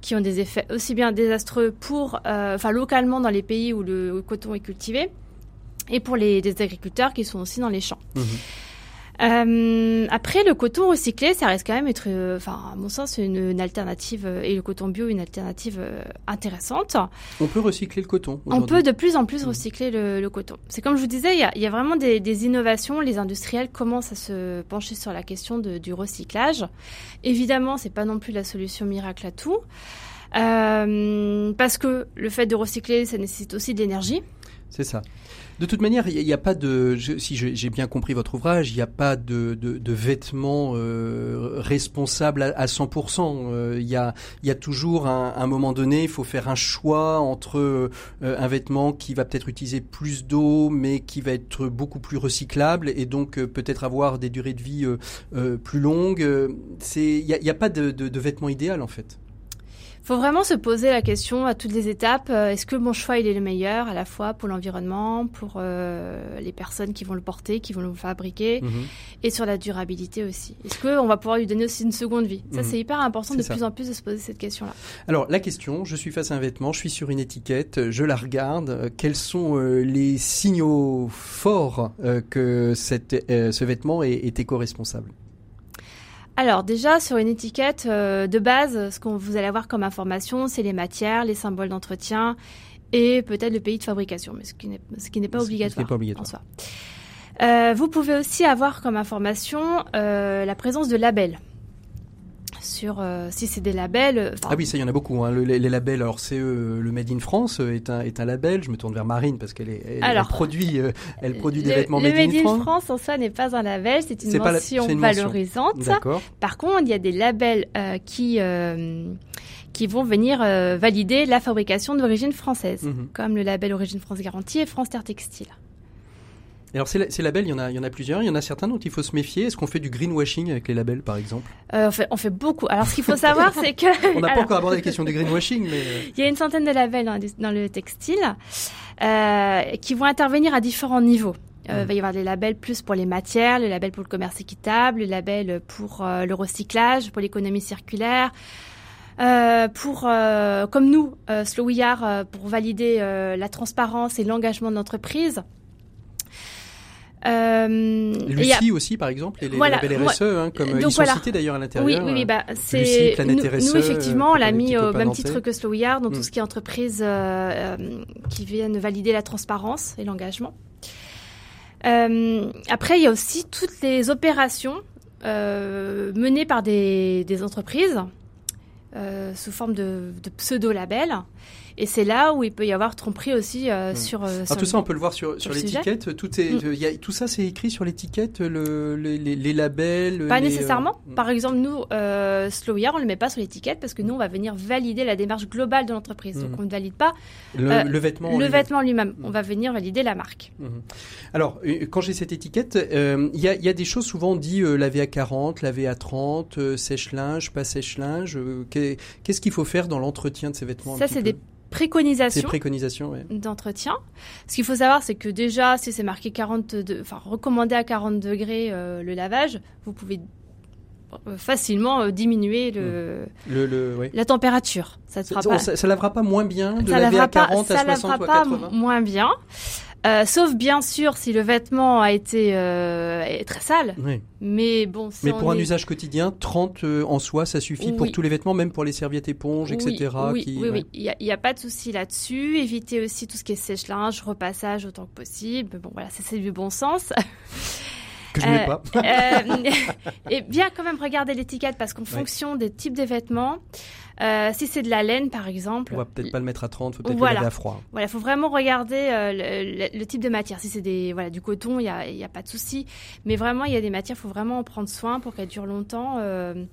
E: qui ont des effets aussi bien désastreux pour, enfin localement dans les pays où le coton est cultivé, et pour les, agriculteurs qui sont aussi dans les champs. Mhm. Euh, après, le coton recyclé, ça reste quand même être, euh, enfin, à mon sens, une, alternative, euh, et le coton bio, une alternative intéressante.
A: On peut recycler le coton
E: On peut de plus en plus mhm. recycler le, coton. C'est comme je vous disais, il y a, y a vraiment des, des, innovations. Les industriels commencent à se pencher sur la question de, du recyclage. Évidemment, c'est pas non plus la solution miracle à tout. parce que le fait de recycler, ça nécessite aussi de l'énergie.
A: C'est ça. De toute manière, il n'y a, pas de, si j'ai bien compris votre ouvrage, il n'y a pas de, de, vêtements euh, responsables à, 100%. Euh, il, y a, y a toujours un, moment donné, il faut faire un choix entre euh, un vêtement qui va peut-être utiliser plus d'eau, mais qui va être beaucoup plus recyclable et donc peut-être avoir des durées de vie plus longues. Il n'y a, pas de, de, de vêtement idéal en fait
E: faut vraiment se poser la question à toutes les étapes euh, est-ce que mon choix il est le meilleur à la fois pour l'environnement, pour euh, les personnes qui vont le porter, qui vont le fabriquer, mhm. et sur la durabilité aussi? Est-ce que on va pouvoir lui donner aussi une seconde vie? Ça, mhm. c'est hyper important de plus en plus de se poser cette question-là.
A: Alors la question je suis face à un vêtement, je suis sur une étiquette, je la regarde. Euh, quels sont les signaux forts que cette, ce vêtement est, est éco-responsable?
E: Alors déjà sur une étiquette euh, de base, ce que vous allez avoir comme information, c'est les matières, les symboles d'entretien et peut-être le pays de fabrication, mais ce qui n'est ce qui n'est pas, obligatoire, en soi. Euh, vous pouvez aussi avoir comme information euh, la présence de labels sur euh, si c'est des labels. Euh,
A: ah oui, ça, il y en a beaucoup. Hein. les, labels, alors c'est euh, le Made in France est un, est un label. Je me tourne vers Marine parce qu'elle elle, produit, elle produit des vêtements Made,
E: in,
A: France.
E: France en soi n'est pas un label, c'est une, mention valorisante. Par contre, il y a des labels qui qui vont venir valider la fabrication d'origine française, mhm. comme le label Origine France Garantie et France Terre Textile.
A: Alors ces, labels, il y, en a, il y en a plusieurs. Il y en a certains dont il faut se méfier. Est-ce qu'on fait du greenwashing avec les labels, par exemple?
E: Euh, on, fait, on, fait, beaucoup. Alors ce qu'il faut savoir, c'est que...
A: on n'a pas encore abordé la question du greenwashing, mais... Euh,
E: il y a une centaine de labels dans, le textile euh, qui vont intervenir à différents niveaux. Euh, Il va y avoir des labels plus pour les matières, le label pour le commerce équitable, le label pour euh, le recyclage, pour l'économie circulaire. Euh, pour, comme nous, Slow pour valider la transparence et l'engagement de l'entreprise.
A: Euh, Lucie aussi, par exemple, et les, labels RSE, hein, comme ils sont cités d'ailleurs à l'intérieur.
E: Oui, oui, bah, c'est nous, nous, effectivement, on l'a mis au même titre que Slow Yard dans tout mm. ce qui est entreprise euh, euh, qui viennent valider la transparence et l'engagement. Euh, après, il y a aussi toutes les opérations euh, menées par des, des entreprises euh, sous forme de, de pseudo-labels et c'est là où il peut y avoir tromperie aussi euh, hmm. sur, euh,
A: tout ça, on peut le voir sur, sur, l'étiquette. Tout, est, y a, tout ça, c'est écrit sur l'étiquette, le, les, les, labels.
E: Pas nécessairement. Hmm. Par exemple, nous, euh, on le met pas sur l'étiquette parce que nous, on va venir valider la démarche globale de l'entreprise. Donc, on ne valide pas
A: le, euh, le vêtement.
E: Le vêtement lui-même. On va venir valider la marque.
A: Alors, quand j'ai cette étiquette, il y a, y, a, des choses souvent on dit laver à 40, laver à 30, sèche-linge, pas sèche-linge. Qu'est-ce qu'il faut faire dans l'entretien de ces vêtements
E: Ça, c'est des préconisation,
A: préconisations
E: d'entretien. Ce qu'il faut savoir, c'est que déjà, si c'est marqué 40, enfin recommandé à 40 degrés euh, le lavage, vous pouvez facilement diminuer le,
A: le,
E: la température.
A: Ça ne ça, lavera pas moins bien de
E: ça
A: laver à 40
E: à
A: 60 ou à
E: 80 pas moins bien. Euh, sauf bien sûr si le vêtement a été euh, très sale. Mais bon.
A: Mais pour un usage quotidien, 30 euh, en soi, ça suffit pour tous les vêtements, même pour les serviettes éponges, etc.
E: Oui, oui, oui. Il n'y a, pas de souci là-dessus. Éviter aussi tout ce qui est sèche-linge, repassage autant que possible. Bon, voilà, c'est du bon sens.
A: Que je n'ai pas.
E: et bien quand même regarder l'étiquette parce qu'en fonction des types de vêtements, euh, si c'est de la laine, par exemple.
A: On va peut-être pas le mettre à 30, faut peut-être le mettre à froid.
E: Voilà, faut vraiment regarder euh, le, type de matière. Si c'est des voilà du coton, il y a, y a, pas de souci. Mais vraiment, il y a des matières, faut vraiment en prendre soin pour qu'elles durent longtemps. Euh,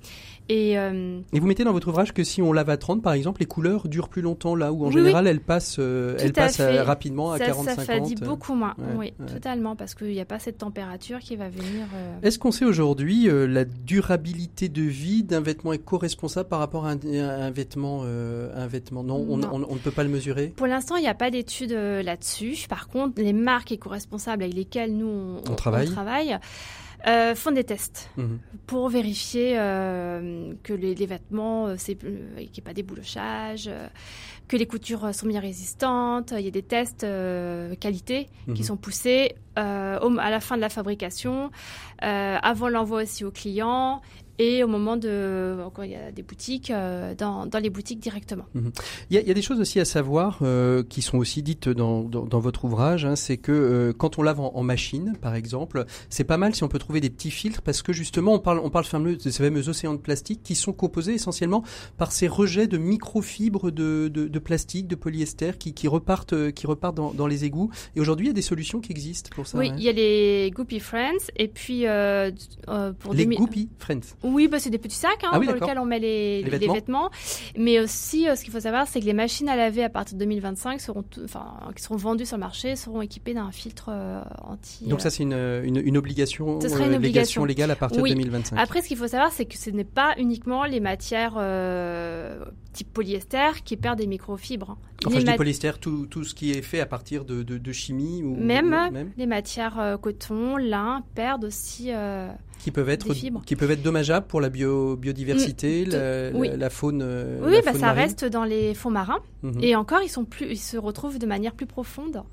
E: et,
A: et, vous mettez dans votre ouvrage que si on lave à 30, par exemple, les couleurs durent plus longtemps là où en général elles passent, elles passent rapidement à 40, ça,
E: 50. Ça dit beaucoup moins. oui, totalement, parce qu'il n'y a pas cette température qui va venir.
A: Est-ce qu'on sait aujourd'hui la durabilité de vie d'un vêtement éco-responsable par rapport à un, un vêtement, euh, un vêtement? Non, On, ne peut pas le mesurer?
E: Pour l'instant, il n'y a pas d'études euh, là-dessus. Par contre, les marques éco-responsables avec lesquelles nous, on, travaille, euh, font des tests mhm. pour vérifier que les, vêtements, qu'il n'y ait pas des boulochages, que les coutures sont bien résistantes. Il y a des tests qualité qui mhm. sont poussés à la fin de la fabrication, avant l'envoi aussi aux clients et au moment de quand il y a des boutiques euh, dans, dans, les boutiques directement.
A: Mhm. Il, y a, il, y a, des choses aussi à savoir euh, qui sont aussi dites dans, dans, dans votre ouvrage, hein, c'est que euh, quand on lave en, machine, par exemple, c'est pas mal si on peut trouver des petits filtres parce que justement on parle on parle fameux, de ces fameux océans de plastique qui sont composés essentiellement par ces rejets de microfibres de, de, de plastique, de polyester qui, qui repartent qui repartent dans, dans les égouts. Et aujourd'hui il y a des solutions qui existent pour ça.
E: Oui, il y a les Goopy Friends et puis
A: pour les Goopy Friends.
E: Oui, bah, c'est des petits sacs hein, ah dans lesquels on met les, vêtements. Mais aussi, euh, ce qu'il faut savoir, c'est que les machines à laver à partir de 2025 seront, enfin, qui seront vendues sur le marché seront équipées d'un filtre euh, anti.
A: Donc ça, c'est une, une, obligation, ce serait une euh, obligation légale à partir de 2025.
E: Après, ce qu'il faut savoir, c'est que ce n'est pas uniquement les matières type polyester qui perdent des microfibres.
A: Enfin, je dis polyester, tout, tout, ce qui est fait à partir de, de, chimie ou
E: même, même, les matières coton, lin perdent aussi
A: qui peuvent être qui peuvent être dommageables pour la bio, biodiversité, mm, la, faune. Euh,
E: oui, bah, ça reste dans les fonds marins mhm. et encore ils sont plus, ils se retrouvent de manière plus profonde.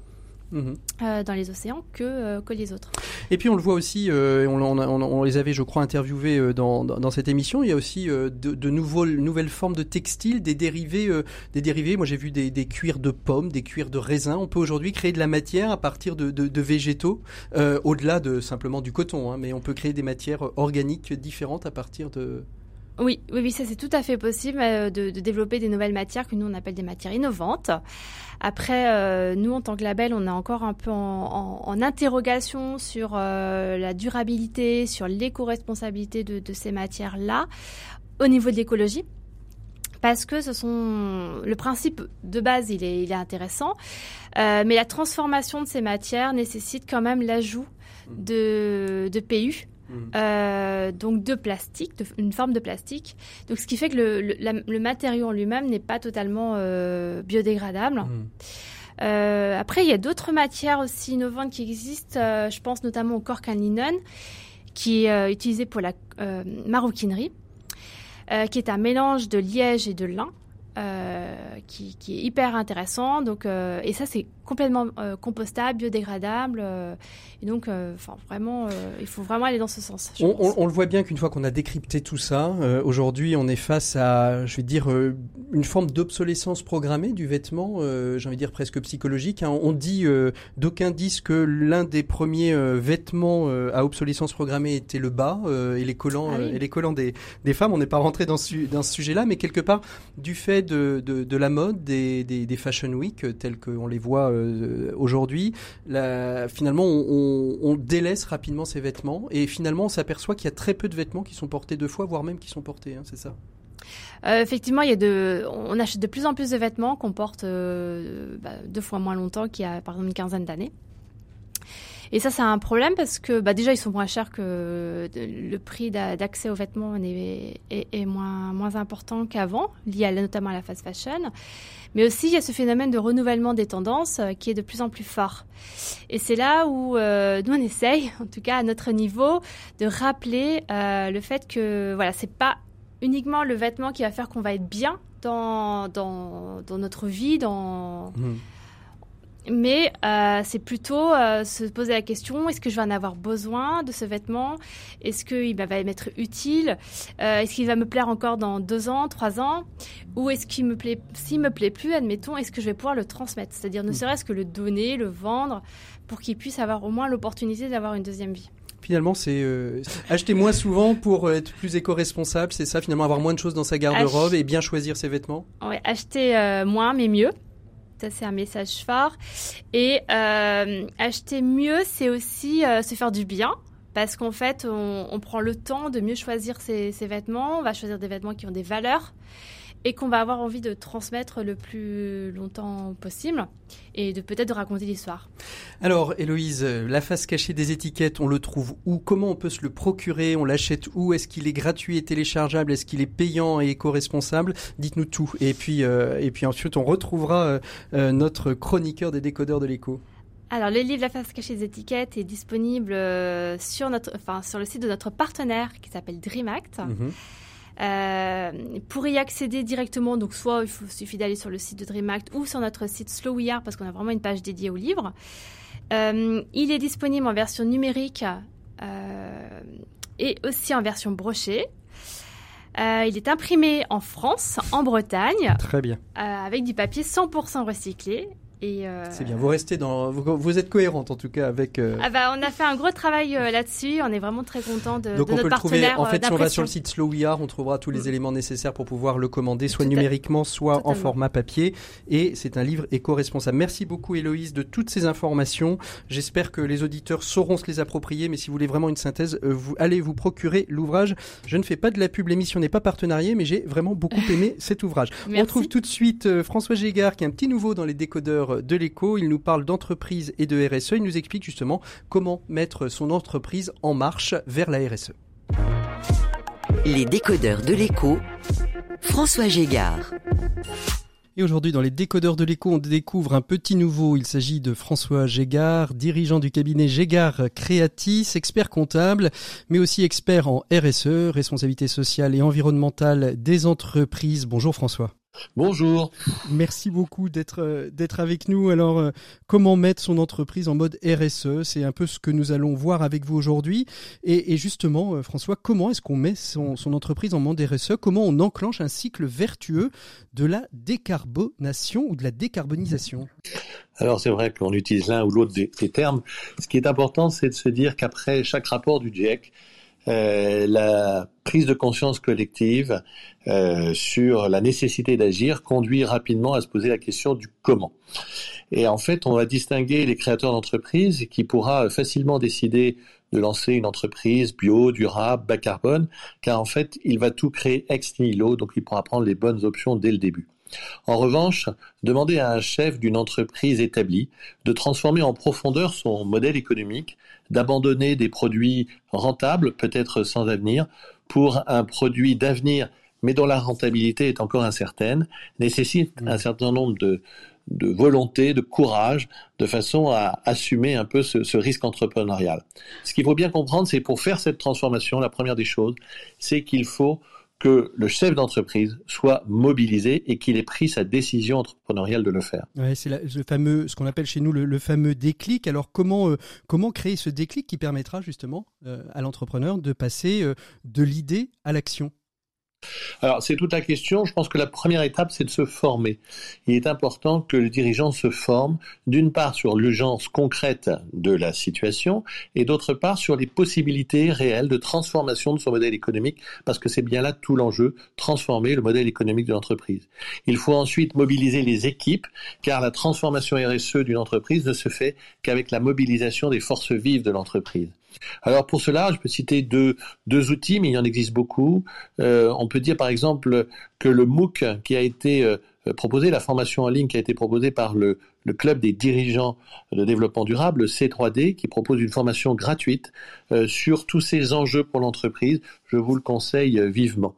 E: Mhm. Euh, dans les océans que, euh, que les autres.
A: Et puis on le voit aussi, on, on, les avait je crois interviewés dans, dans, cette émission, il y a aussi de, de nouveaux, nouvelles formes de textiles, des dérivés. des dérivés. Moi j'ai vu des, des, cuirs de pommes, des cuirs de raisin. On peut aujourd'hui créer de la matière à partir de, de, végétaux, au-delà de simplement du coton, hein, mais on peut créer des matières organiques différentes à partir de...
E: Oui, oui, oui, ça c'est tout à fait possible de, de, développer des nouvelles matières que nous on appelle des matières innovantes. Après, euh, nous, en tant que label, on est encore un peu en, interrogation sur euh, la durabilité, sur l'éco-responsabilité de, ces matières-là au niveau de l'écologie. Parce que ce sont le principe de base, il est, intéressant, euh, mais la transformation de ces matières nécessite quand même l'ajout de PU, Mhm. Euh, donc de plastique, une forme de plastique. Donc ce qui fait que le, matériau en lui-même n'est pas totalement euh, biodégradable. Mhm. Euh, après, il y a d'autres matières aussi innovantes qui existent. je pense notamment au cork and linen, qui est utilisé pour la maroquinerie, qui est un mélange de liège et de lin. Qui, qui, est hyper intéressant. Donc, et ça, c'est complètement compostable, biodégradable. Et donc, euh, enfin, vraiment, euh, il faut vraiment aller dans ce sens.
A: On, le voit bien qu'une fois qu'on a décrypté tout ça, euh, aujourd'hui, on est face à, je vais dire, une forme d'obsolescence programmée du vêtement. J'ai envie de dire presque psychologique. Hein. On dit, d'aucuns disent que l'un des premiers vêtements à obsolescence programmée était le bas et les collants, ah et les collants des, des femmes. On n'est pas rentré dans ce, dans ce sujet-là, mais quelque part, du fait de, de, de la mode, des, des, des, fashion week tels qu'on les voit aujourd'hui, finalement, on délaisse rapidement ses vêtements et finalement on s'aperçoit qu'il y a très peu de vêtements qui sont portés deux fois, voire même qui sont portés, hein, c'est ça?
E: Euh, effectivement, il y a de, on achète de plus en plus de vêtements qu'on porte euh, bah, deux fois moins longtemps qu'il y a par exemple une quinzaine d'années. Et ça, c'est un problème parce que bah, déjà, ils sont moins chers que le prix d'accès aux vêtements est, moins, important qu'avant, lié notamment à la fast fashion. Mais aussi, il y a ce phénomène de renouvellement des tendances euh, qui est de plus en plus fort. Et c'est là où euh, nous, on essaye, en tout cas à notre niveau, de rappeler euh, le fait que voilà, c'est pas uniquement le vêtement qui va faire qu'on va être bien dans notre vie, dans... Mmh mais euh, c'est plutôt euh, se poser la question est-ce que je vais en avoir besoin de ce vêtement? Est-ce qu'il va m'être utile? Euh, Est-ce qu'il va me plaire encore dans deux ans, trois ans? Ou est-ce qu'il me plaît S'il me plaît plus, admettons, est-ce que je vais pouvoir le transmettre? C'est-à-dire ne mm. serait-ce que le donner, le vendre, pour qu'il puisse avoir au moins l'opportunité d'avoir une deuxième vie.
A: Finalement, c'est acheter moins souvent pour être plus éco-responsable, c'est ça, finalement, avoir moins de choses dans sa garde-robe et bien choisir ses vêtements?
E: Acheter moins mais mieux. Ça, c'est un message fort. Et euh, acheter mieux, c'est aussi euh, se faire du bien. Parce qu'en fait, on, prend le temps de mieux choisir ses, ses, vêtements. On va choisir des vêtements qui ont des valeurs et qu'on va avoir envie de transmettre le plus longtemps possible et de peut-être de raconter l'histoire.
A: Alors, Héloïse, la face cachée des étiquettes, on le trouve où? Comment on peut se le procurer? On l'achète où? Est-ce qu'il est gratuit et téléchargeable? Est-ce qu'il est payant et éco-responsable? Dites-nous tout. Et puis, euh, et puis ensuite, on retrouvera euh, euh, notre chroniqueur des décodeurs de l'écho.
E: Alors, le livre La face cachée des étiquettes est disponible sur, notre, enfin, sur le site de notre partenaire qui s'appelle DreamAct. Mhm. Euh, pour y accéder directement, donc soit il suffit d'aller sur le site de DreamAct ou sur notre site Slow We Are parce qu'on a vraiment une page dédiée au livre. Euh, il est disponible en version numérique euh, et aussi en version brochée. il est imprimé en France, en Bretagne.
A: Très bien.
E: avec du papier 100% recyclé
A: euh, c'est bien, vous restez dans, vous, êtes cohérente en tout cas avec.
E: Euh, ah bah, on a fait un gros travail euh, là-dessus. On est vraiment très content de,
A: Donc
E: on
A: peut
E: le
A: trouver. En fait, si on va sur le site Slow We Are, on trouvera tous les mm. éléments nécessaires pour pouvoir le commander, soit numériquement, soit en format papier. Et c'est un livre éco-responsable. Merci beaucoup, Héloïse, de toutes ces informations. J'espère que les auditeurs sauront se les approprier. Mais si vous voulez vraiment une synthèse, vous allez vous procurer l'ouvrage. Je ne fais pas de la pub, l'émission n'est pas partenariée, mais j'ai vraiment beaucoup aimé cet ouvrage. On trouve tout de suite François Gégard, qui est un petit nouveau dans les décodeurs de l'écho. Il nous parle d'entreprise et de RSE. Il nous explique justement comment mettre son entreprise en marche vers la RSE.
B: Les décodeurs de l'écho, François Gégard.
A: Et aujourd'hui, dans les décodeurs de l'écho, on découvre un petit nouveau. Il s'agit de François Gégard, dirigeant du cabinet Gégard Creatis, expert comptable, mais aussi expert en RSE, responsabilité sociale et environnementale des entreprises. Bonjour François.
F: Bonjour.
A: Merci beaucoup d'être euh, d'être avec nous. Alors, euh, comment mettre son entreprise en mode RSE C'est un peu ce que nous allons voir avec vous aujourd'hui. Et, justement, euh, François, comment est-ce qu'on met son, entreprise en mode RSE Comment on enclenche un cycle vertueux de la décarbonation ou de la décarbonisation?
F: Alors c'est vrai qu'on utilise l'un ou l'autre des, termes. Ce qui est important, c'est de se dire qu'après chaque rapport du GIEC, euh, la prise de conscience collective euh, sur la nécessité d'agir conduit rapidement à se poser la question du comment. Et en fait, on va distinguer les créateurs d'entreprises qui pourra facilement décider de lancer une entreprise bio, durable, bas carbone, car en fait, il va tout créer ex nihilo, donc il pourra prendre les bonnes options dès le début. En revanche, demander à un chef d'une entreprise établie de transformer en profondeur son modèle économique, d'abandonner des produits rentables, peut-être sans avenir, pour un produit d'avenir, mais dont la rentabilité est encore incertaine, nécessite un certain nombre de, volonté, de courage, de façon à assumer un peu ce, ce risque entrepreneurial. Ce qu'il faut bien comprendre, c'est pour faire cette transformation, la première des choses, c'est qu'il faut que le chef d'entreprise soit mobilisé et qu'il ait pris sa décision entrepreneuriale de le faire.
A: C'est le fameux, ce qu'on appelle chez nous le, fameux déclic. Alors comment euh, comment créer ce déclic qui permettra justement euh, à l'entrepreneur de passer euh, de l'idée à l'action?
F: Alors, c'est toute la question. Je pense que la première étape, c'est de se former. Il est important que le dirigeant se forme, d'une part sur l'urgence concrète de la situation, et d'autre part sur les possibilités réelles de transformation de son modèle économique, parce que c'est bien là tout l'enjeu, transformer le modèle économique de l'entreprise. Il faut ensuite mobiliser les équipes, car la transformation RSE d'une entreprise ne se fait qu'avec la mobilisation des forces vives de l'entreprise. Alors pour cela, je peux citer deux, outils, mais il y en existe beaucoup. Euh, on peut dire par exemple que le MOOC qui a été euh, proposé, la formation en ligne qui a été proposée par le, le club des dirigeants de développement durable, le C3D, qui propose une formation gratuite euh, sur tous ces enjeux pour l'entreprise. Je vous le conseille euh, vivement.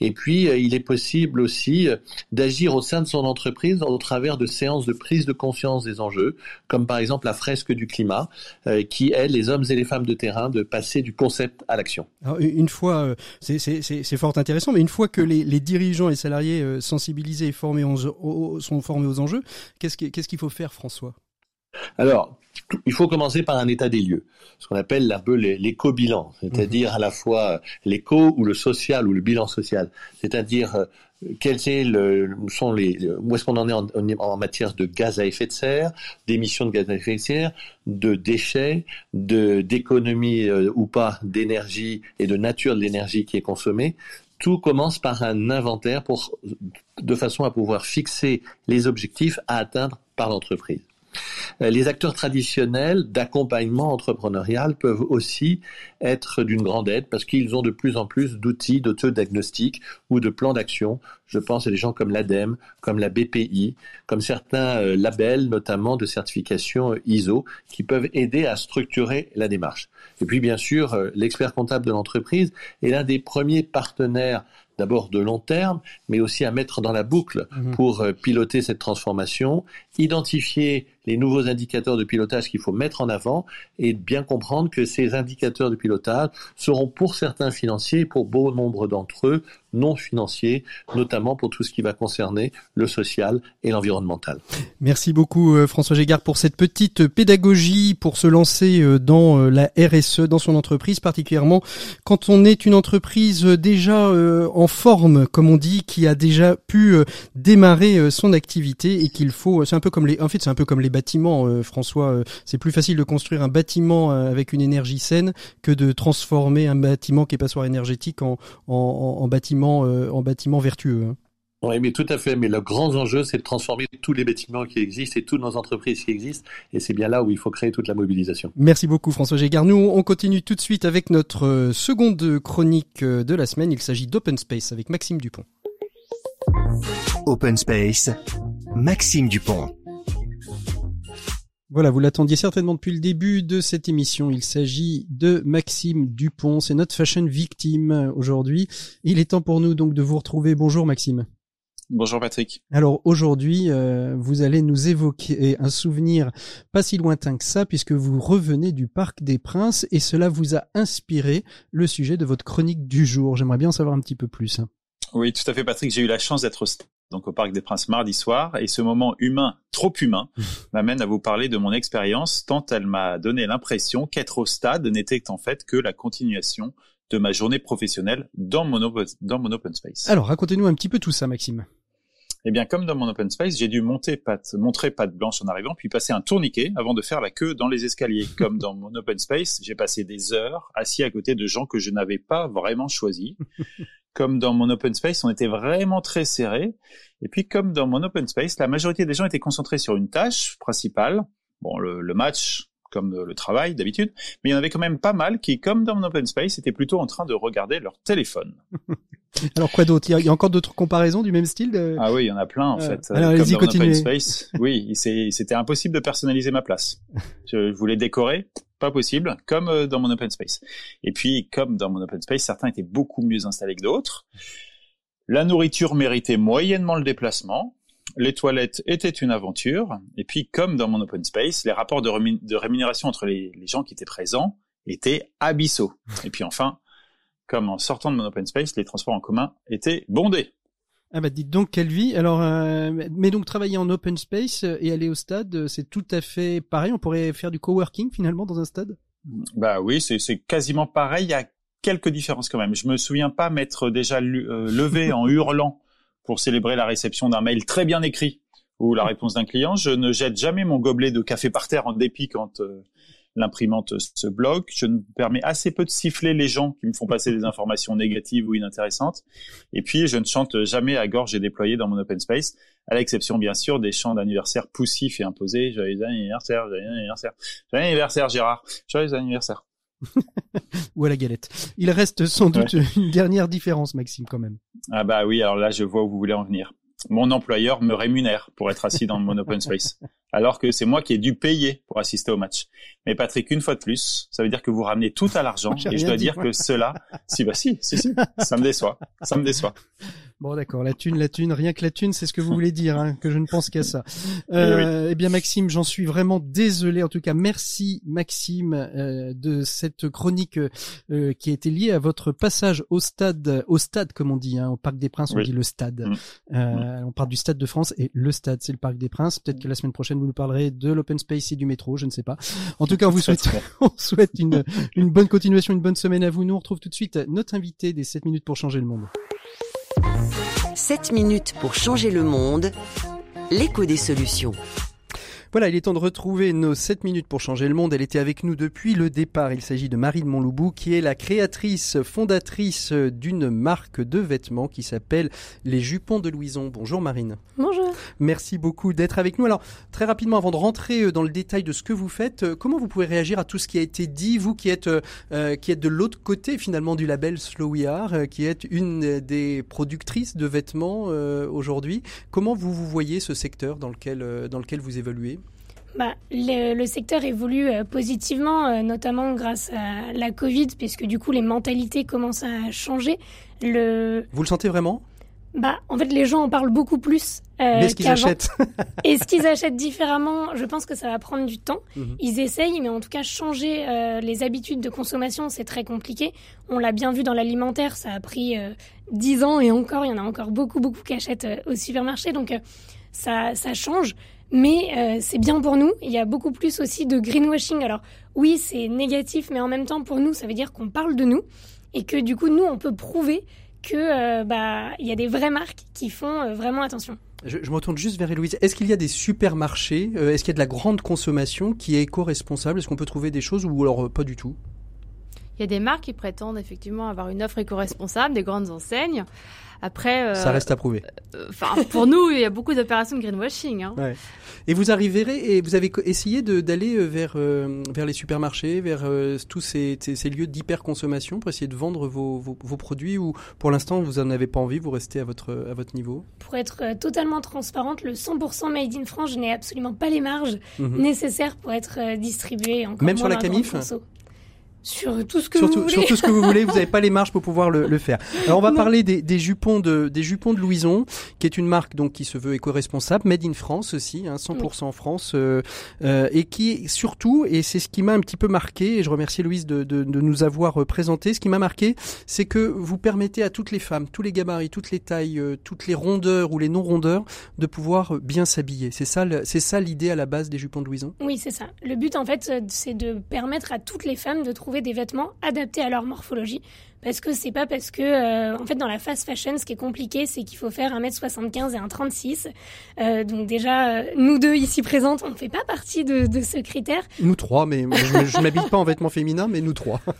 F: Et puis, euh, il est possible aussi d'agir au sein de son entreprise au travers de séances de prise de conscience des enjeux, comme par exemple la fresque du climat, qui aide les hommes et les femmes de terrain de passer du concept à l'action.
A: Une fois, c'est fort intéressant, mais une fois que les, dirigeants et salariés sensibilisés et formés sont formés aux enjeux, qu'est-ce qu'il faut faire, François?
F: Alors, il faut commencer par un état des lieux, ce qu'on appelle un peu l'éco-bilan, c'est-à-dire mhm. à la fois l'éco ou le social ou le bilan social, c'est-à-dire euh, quels le, sont les, où est-ce qu'on en est en, matière de gaz à effet de serre, d'émissions de gaz à effet de serre, de déchets, de d'économie euh, ou pas d'énergie et de nature de l'énergie qui est consommée. Tout commence par un inventaire pour, de façon à pouvoir fixer les objectifs à atteindre par l'entreprise. Euh, les acteurs traditionnels d'accompagnement entrepreneurial peuvent aussi être d'une grande aide parce qu'ils ont de plus en plus d'outils d'autodiagnostic ou de plans d'action. Je pense à des gens comme l'ADEME, comme la BPI, comme certains euh, labels, notamment de certification euh, ISO, qui peuvent aider à structurer la démarche. Et puis, bien sûr, l'expert comptable de l'entreprise est l'un des premiers partenaires d'abord de long terme, mais aussi à mettre dans la boucle mhm. pour piloter cette transformation, identifier les nouveaux indicateurs de pilotage qu'il faut mettre en avant et bien comprendre que ces indicateurs de pilotage seront pour certains financiers pour bon nombre d'entre eux non financiers, notamment pour tout ce qui va concerner le social et l'environnemental.
A: Merci beaucoup euh, François Gégard pour cette petite pédagogie pour se lancer euh, dans euh, la RSE dans son entreprise, particulièrement quand on est une entreprise déjà en forme, comme on dit, qui a déjà pu démarrer son activité et qu'il faut, un peu comme les, en fait c'est un peu comme les bâtiments, François, c'est plus facile de construire un bâtiment avec une énergie saine que de transformer un bâtiment qui est passoire énergétique en, en, en bâtiment euh, en vertueux. Hein.
F: Oui, mais tout à fait. Mais le grand enjeu, c'est de transformer tous les bâtiments qui existent et toutes nos entreprises qui existent. Et c'est bien là où il faut créer toute la mobilisation.
A: Merci beaucoup, François Gégard. Nous, on continue tout de suite avec notre euh, seconde chronique euh, de la semaine. Il s'agit d'Open Space avec Maxime Dupont.
G: Open Space, Maxime Dupont.
A: Voilà, vous l'attendiez certainement depuis le début de cette émission. Il s'agit de Maxime Dupont. C'est notre fashion victime aujourd'hui. Il est temps pour nous donc de vous retrouver. Bonjour Maxime.
H: Bonjour Patrick.
A: Alors aujourd'hui, euh, vous allez nous évoquer un souvenir pas si lointain que ça, puisque vous revenez du Parc des Princes et cela vous a inspiré le sujet de votre chronique du jour. J'aimerais bien en savoir un petit peu plus.
H: Oui, tout à fait Patrick. J'ai eu la chance d'être donc au Parc des Princes mardi soir, et ce moment humain, trop humain, m'amène à vous parler de mon expérience, tant elle m'a donné l'impression qu'être au stade n'était en fait que la continuation de ma journée professionnelle dans mon, dans mon open space.
A: Alors, racontez-nous un petit peu tout ça, Maxime.
H: Eh bien, comme dans mon open space, j'ai dû monter patte, montrer patte blanche en arrivant, puis passer un tourniquet avant de faire la queue dans les escaliers. Comme dans mon open space, j'ai passé des heures assis à côté de gens que je n'avais pas vraiment choisis. Comme dans mon open space, on était vraiment très serré. Et puis, comme dans mon open space, la majorité des gens étaient concentrés sur une tâche principale. Bon, le, le match, comme le travail d'habitude, mais il y en avait quand même pas mal qui, comme dans mon open space, étaient plutôt en train de regarder leur téléphone.
A: Alors quoi d'autre? Il, y a encore d'autres comparaisons du même style
H: Ah oui, il y en a plein en fait. Alors, comme dans mon open space, oui, c'était impossible de personnaliser ma place. Je voulais décorer, pas possible, comme euh, dans mon open space. Et puis, comme dans mon open space, certains étaient beaucoup mieux installés que d'autres. La nourriture méritait moyennement le déplacement les toilettes étaient une aventure. Et puis, comme dans mon open space, les rapports de, rémunération entre les, gens qui étaient présents étaient abyssaux. Et puis enfin, comme en sortant de mon open space, les transports en commun étaient bondés.
A: Ah bah dites donc quelle vie. Alors, euh, mais donc travailler en open space et aller au stade, c'est tout à fait pareil. On pourrait faire du coworking finalement dans un stade?
H: Bah oui, c'est quasiment pareil. Il y a quelques différences quand même. Je me souviens pas m'être déjà euh, levé en hurlant pour célébrer la réception d'un mail très bien écrit ou la réponse d'un client. Je ne jette jamais mon gobelet de café par terre en dépit quand euh, l'imprimante se bloque. Je me permets assez peu de siffler les gens qui me font passer des informations négatives ou inintéressantes. Et puis, je ne chante jamais à gorge et déployée dans mon open space, à l'exception, bien sûr, des chants d'anniversaire poussifs et imposés. Joyeux anniversaire, joyeux anniversaire, joyeux anniversaire, Gérard, joyeux anniversaire.
A: ou à la galette. Il reste sans doute une dernière différence, Maxime, quand même.
H: Ah bah oui, alors là, je vois où vous voulez en venir. Mon employeur me rémunère pour être assis dans mon open space, alors que c'est moi qui ai dû payer pour assister au match. Mais Patrick, une fois de plus, ça veut dire que vous ramenez tout à l'argent, et je dois dire que cela, si bah si, si, si, ça me déçoit, ça me déçoit.
A: Bon, d'accord, la thune, la thune, rien que la thune, c'est ce que vous voulez dire, hein, que je ne pense qu'à ça. Euh, eh bien, Maxime, j'en suis vraiment désolé. En tout cas, merci, Maxime, euh, de cette chronique euh, qui a été liée à votre passage au stade, au stade, comme on dit, hein, au Parc des Princes, on dit le stade. Mm. Euh, on parle du Stade de France et le stade, c'est le Parc des Princes. Peut-être que la semaine prochaine, vous nous parlerez de l'open space et du métro, je ne sais pas. En tout cas, on vous souhaite, on souhaite une, une bonne continuation, une bonne semaine à vous. Nous, on retrouve tout de suite notre invité des 7 minutes pour changer le monde.
B: 7 minutes pour changer le monde, l'écho des solutions.
A: Voilà, il est temps de retrouver nos 7 minutes pour changer le monde. Elle était avec nous depuis le départ. Il s'agit de Marie de Montloubou, qui est la créatrice, fondatrice d'une marque de vêtements qui s'appelle Les Jupons de Louison. Bonjour Marine.
I: Bonjour.
A: Merci beaucoup d'être avec nous. Alors, très rapidement, avant de rentrer euh, dans le détail de ce que vous faites, euh, comment vous pouvez réagir à tout ce qui a été dit, vous qui êtes, euh, qui êtes de l'autre côté finalement du label Slow We Are, qui êtes une des productrices de vêtements aujourd'hui. Comment vous vous voyez ce secteur dans lequel, dans lequel vous évoluez?
I: Bah, le, secteur évolue euh, positivement, euh, notamment grâce à la Covid, puisque du coup les mentalités commencent à changer. Le...
A: Vous le sentez vraiment?
I: Bah, en fait, les gens en parlent beaucoup plus.
A: Euh, mais ce qu'ils achètent?
I: Et ce qu'ils achètent différemment, je pense que ça va prendre du temps. Mhm. Ils essayent, mais en tout cas, changer les habitudes de consommation, c'est très compliqué. On l'a bien vu dans l'alimentaire, ça a pris dix 10 ans et encore, il y en a encore beaucoup, beaucoup qui achètent au supermarché. Donc, ça, ça change. Mais euh, c'est bien pour nous. Il y a beaucoup plus aussi de greenwashing. Alors oui, c'est négatif, mais en même temps, pour nous, ça veut dire qu'on parle de nous et que du coup, nous, on peut prouver que euh, bah il y a des vraies marques qui font euh, vraiment attention.
A: Je, je, me retourne juste vers Héloïse. Est-ce qu'il y a des supermarchés Est-ce qu'il y a de la grande consommation qui est éco-responsable? Est-ce qu'on peut trouver des choses ou alors pas du tout?
E: Il y a des marques qui prétendent effectivement avoir une offre éco-responsable, des grandes enseignes. Après,
A: euh, ça reste à prouver.
E: Euh, enfin, pour nous, il y a beaucoup d'opérations de greenwashing. Hein.
A: Ouais. Et vous arriverez et vous avez essayé d'aller euh, vers vers les supermarchés, vers tous ces, ces, lieux d'hyper consommation pour essayer de vendre vos, vos, produits ou pour l'instant vous en avez pas envie, vous restez à votre à votre niveau?
I: Pour être totalement transparente, le 100% made in France, je n'ai absolument pas les marges mhm. nécessaires pour être distribué. Encore
A: Même sur la camif
I: sur tout ce que vous voulez.
A: Sur tout ce que vous voulez, vous n'avez pas les marges pour pouvoir le, le faire. Alors on va parler des, des, jupons de des jupons de Louison, qui est une marque donc qui se veut éco-responsable, made in France aussi, hein, 100% France, euh, euh, et qui surtout, et c'est ce qui m'a un petit peu marqué, et je remercie Louise de, de, de nous avoir euh, présenté, ce qui m'a marqué, c'est que vous permettez à toutes les femmes, tous les gabarits, toutes les tailles, euh, toutes les rondeurs ou les non rondeurs, de pouvoir bien s'habiller. C'est ça, c'est ça l'idée à la base des jupons de Louison?
I: Oui, c'est ça. Le but en fait, c'est de permettre à toutes les femmes de trouver des vêtements adaptés à leur morphologie parce que c'est pas parce que euh, en fait dans la fast fashion ce qui est compliqué c'est qu'il faut faire 1m75 et 1,36 euh, donc déjà euh, nous deux ici présentes on ne fait pas partie de, de ce critère.
A: Nous trois mais je, ne m'habille pas en vêtements féminins mais nous trois.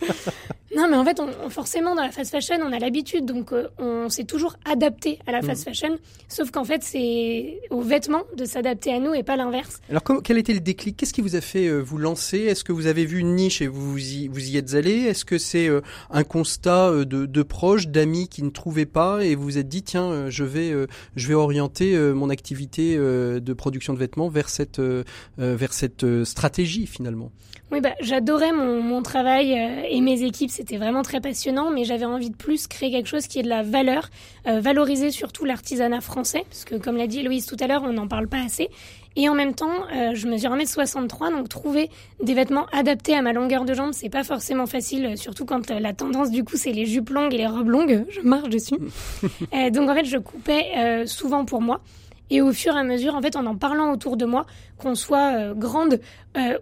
I: Non mais en fait on, forcément dans la fast fashion on a l'habitude. Donc euh, on s'est toujours adapté à la fast mm. fashion. Sauf qu'en fait c'est aux vêtements de s'adapter à nous et pas l'inverse.
A: Alors quel était le déclic? Qu'est-ce qui vous a fait vous lancer? Est-ce que vous avez vu une niche et vous y, vous y êtes allé? Est-ce que c'est un constat euh, de, proches, d'amis qui ne trouvaient pas et vous vous êtes dit tiens euh, je vais euh, je vais orienter mon activité de production de vêtements vers cette vers cette stratégie finalement.
I: Oui bah j'adorais mon, mon travail et mes équipes c'était vraiment très passionnant mais j'avais envie de plus créer quelque chose qui ait de la valeur, valoriser surtout l'artisanat français parce que comme l'a dit Louise tout à l'heure on n'en parle pas assez et en même temps, euh, je mesure 1m63, donc trouver des vêtements adaptés à ma longueur de jambe, c'est pas forcément facile, euh, surtout quand euh, la tendance du coup c'est les jupes longues et les robes longues, je marche dessus. donc en fait, je coupais souvent pour moi. Et au fur et à mesure, en fait, en en parlant autour de moi, qu'on soit grande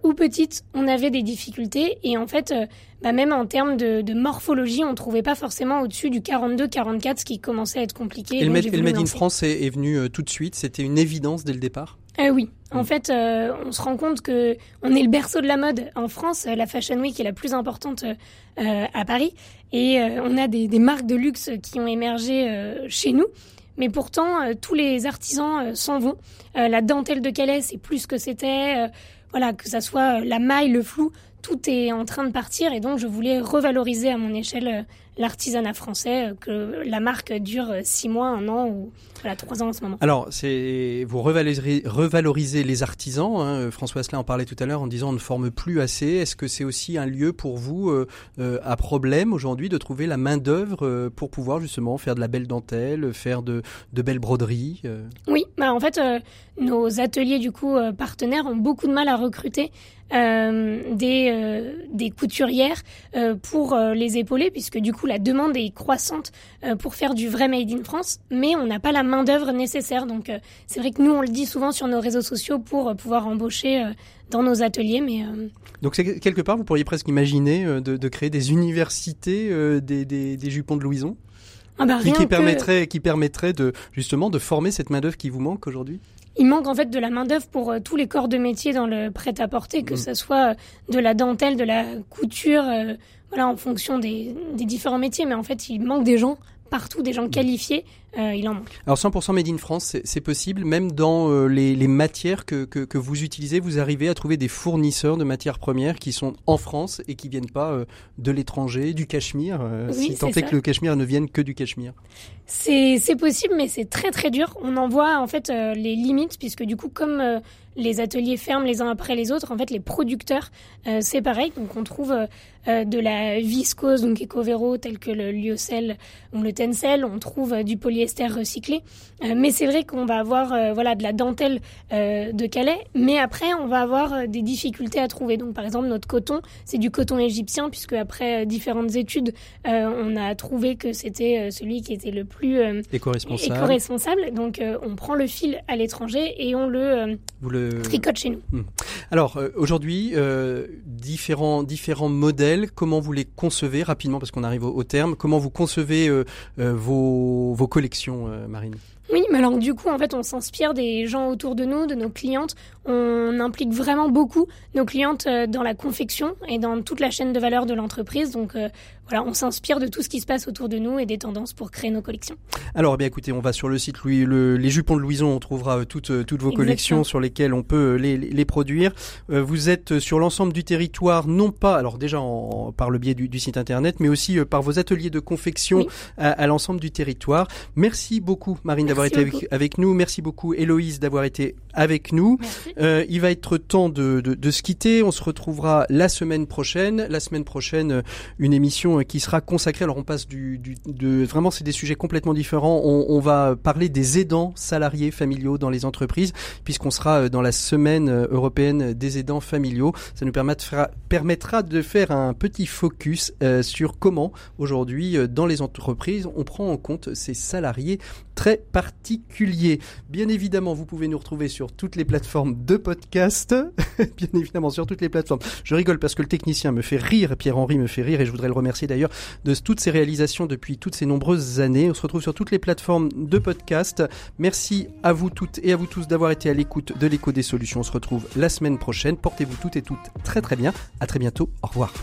I: ou petite, on avait des difficultés. Et en fait, bah, même en termes de, de, morphologie, on trouvait pas forcément au-dessus du 42-44, ce qui commençait à être compliqué.
A: Et, le Made, in France est, est venu tout de suite, c'était une évidence dès le départ?
I: Euh, oui, en mm. fait, euh, on se rend compte que on est le berceau de la mode en France. La Fashion Week est la plus importante euh, à Paris, et euh, on a des, des, marques de luxe qui ont émergé euh, chez nous. Mais pourtant, tous les artisans s'en vont. la dentelle de Calais, c'est plus que c'était. voilà, que ça soit la maille, le flou, tout est en train de partir et donc je voulais revaloriser à mon échelle l'artisanat français, que la marque dure six mois, un an ou voilà, trois ans en ce moment.
A: Alors, c'est vous revalorisez, revalorisez les artisans. Hein. François Asselin en parlait tout à l'heure en disant on ne forme plus assez. Est-ce que c'est aussi un lieu pour vous à problème aujourd'hui de trouver la main d'œuvre pour pouvoir justement faire de la belle dentelle, faire de, de belles broderies
I: Oui, bah en fait, nos ateliers du coup partenaires ont beaucoup de mal à recruter euh, des, euh, des couturières euh, pour les épauler, puisque du coup la demande est croissante pour faire du vrai Made in France, mais on n'a pas la main-d'œuvre nécessaire. Donc c'est vrai que nous, on le dit souvent sur nos réseaux sociaux pour pouvoir embaucher dans nos ateliers, mais...
A: Donc c'est quelque part, vous pourriez presque imaginer de, de créer des universités des, des, des jupons de Louison
I: ah bah,
A: qui, qui, permettrait, qui permettrait de justement de former cette main d'œuvre qui vous manque aujourd'hui?
I: Il manque en fait de la main d'œuvre pour euh, tous les corps de métier dans le prêt-à-porter, que mm. ce soit euh, de la dentelle, de la couture, euh, voilà, en fonction des, des, différents métiers. Mais en fait, il manque des gens partout, des gens qualifiés euh, il en manque.
A: Alors 100% made in France, c'est possible, même dans euh, les, les, matières que, que, que, vous utilisez, vous arrivez à trouver des fournisseurs de matières premières qui sont en France et qui viennent pas euh, de l'étranger, du Cachemire,
I: oui,
A: si tant est que le Cachemire ne vienne que du Cachemire.
I: C'est possible, mais c'est très très dur. On en voit en fait les limites, puisque du coup, comme les ateliers ferment les uns après les autres, en fait les producteurs, c'est pareil, donc on trouve de la viscose, donc Ecovero, tel que le lyocell ou le tencel, on trouve du polyester recyclé. Euh, mais c'est vrai qu'on va avoir euh, voilà de la dentelle euh, de Calais, mais après on va avoir des difficultés à trouver. Donc par exemple notre coton, c'est du coton égyptien puisque après différentes études, on a trouvé que c'était celui qui était le plus éco-responsable. Donc on prend le fil à l'étranger et on le, le... tricote chez nous. Hmm.
A: Alors aujourd'hui, différents différents modèles, comment vous les concevez rapidement parce qu'on arrive au, terme, comment vous concevez vos, vos collections euh, Marine?
I: Oui, mais alors du coup, en fait, on s'inspire des gens autour de nous, de nos clientes. On implique vraiment beaucoup nos clientes euh, dans la confection et dans toute la chaîne de valeur de l'entreprise. Donc euh, voilà, on s'inspire de tout ce qui se passe autour de nous et des tendances pour créer nos collections.
A: Alors, eh bien écoutez, on va sur le site Louis, le, les jupons de Louison, on trouvera euh, toutes, toutes vos collections sur lesquelles on peut les, les produire. Vous êtes sur l'ensemble du territoire, non pas, alors déjà en, par le biais du, du, site internet, mais aussi par vos ateliers de confection à, à l'ensemble du territoire. Merci beaucoup, Marine, d'avoir été avec, avec, nous. Merci beaucoup, Héloïse, d'avoir été avec nous. Euh, il va être temps de, se quitter. On se retrouvera la semaine prochaine. La semaine prochaine, euh, une émission euh, qui sera consacrée. Alors, on passe du, de vraiment, c'est des sujets complètement différents. On, va parler des aidants salariés familiaux dans les entreprises, puisqu'on sera dans la semaine européenne des aidants familiaux. Ça nous permettra, de faire un petit focus sur comment aujourd'hui, dans les entreprises, on prend en compte ces salariés très particuliers. Bien évidemment, vous pouvez nous retrouver sur toutes les plateformes de podcast, bien évidemment sur toutes les plateformes. Je rigole parce que le technicien me fait rire, Pierre-Henri me fait rire et je voudrais le remercier d'ailleurs de toutes ses réalisations depuis toutes ces nombreuses années. On se retrouve sur toutes les plateformes de podcast. Merci à vous toutes et à vous tous d'avoir été à l'écoute de l'écho des solutions. On se retrouve la semaine prochaine. Portez-vous toutes et toutes très très bien. À très bientôt. Au revoir.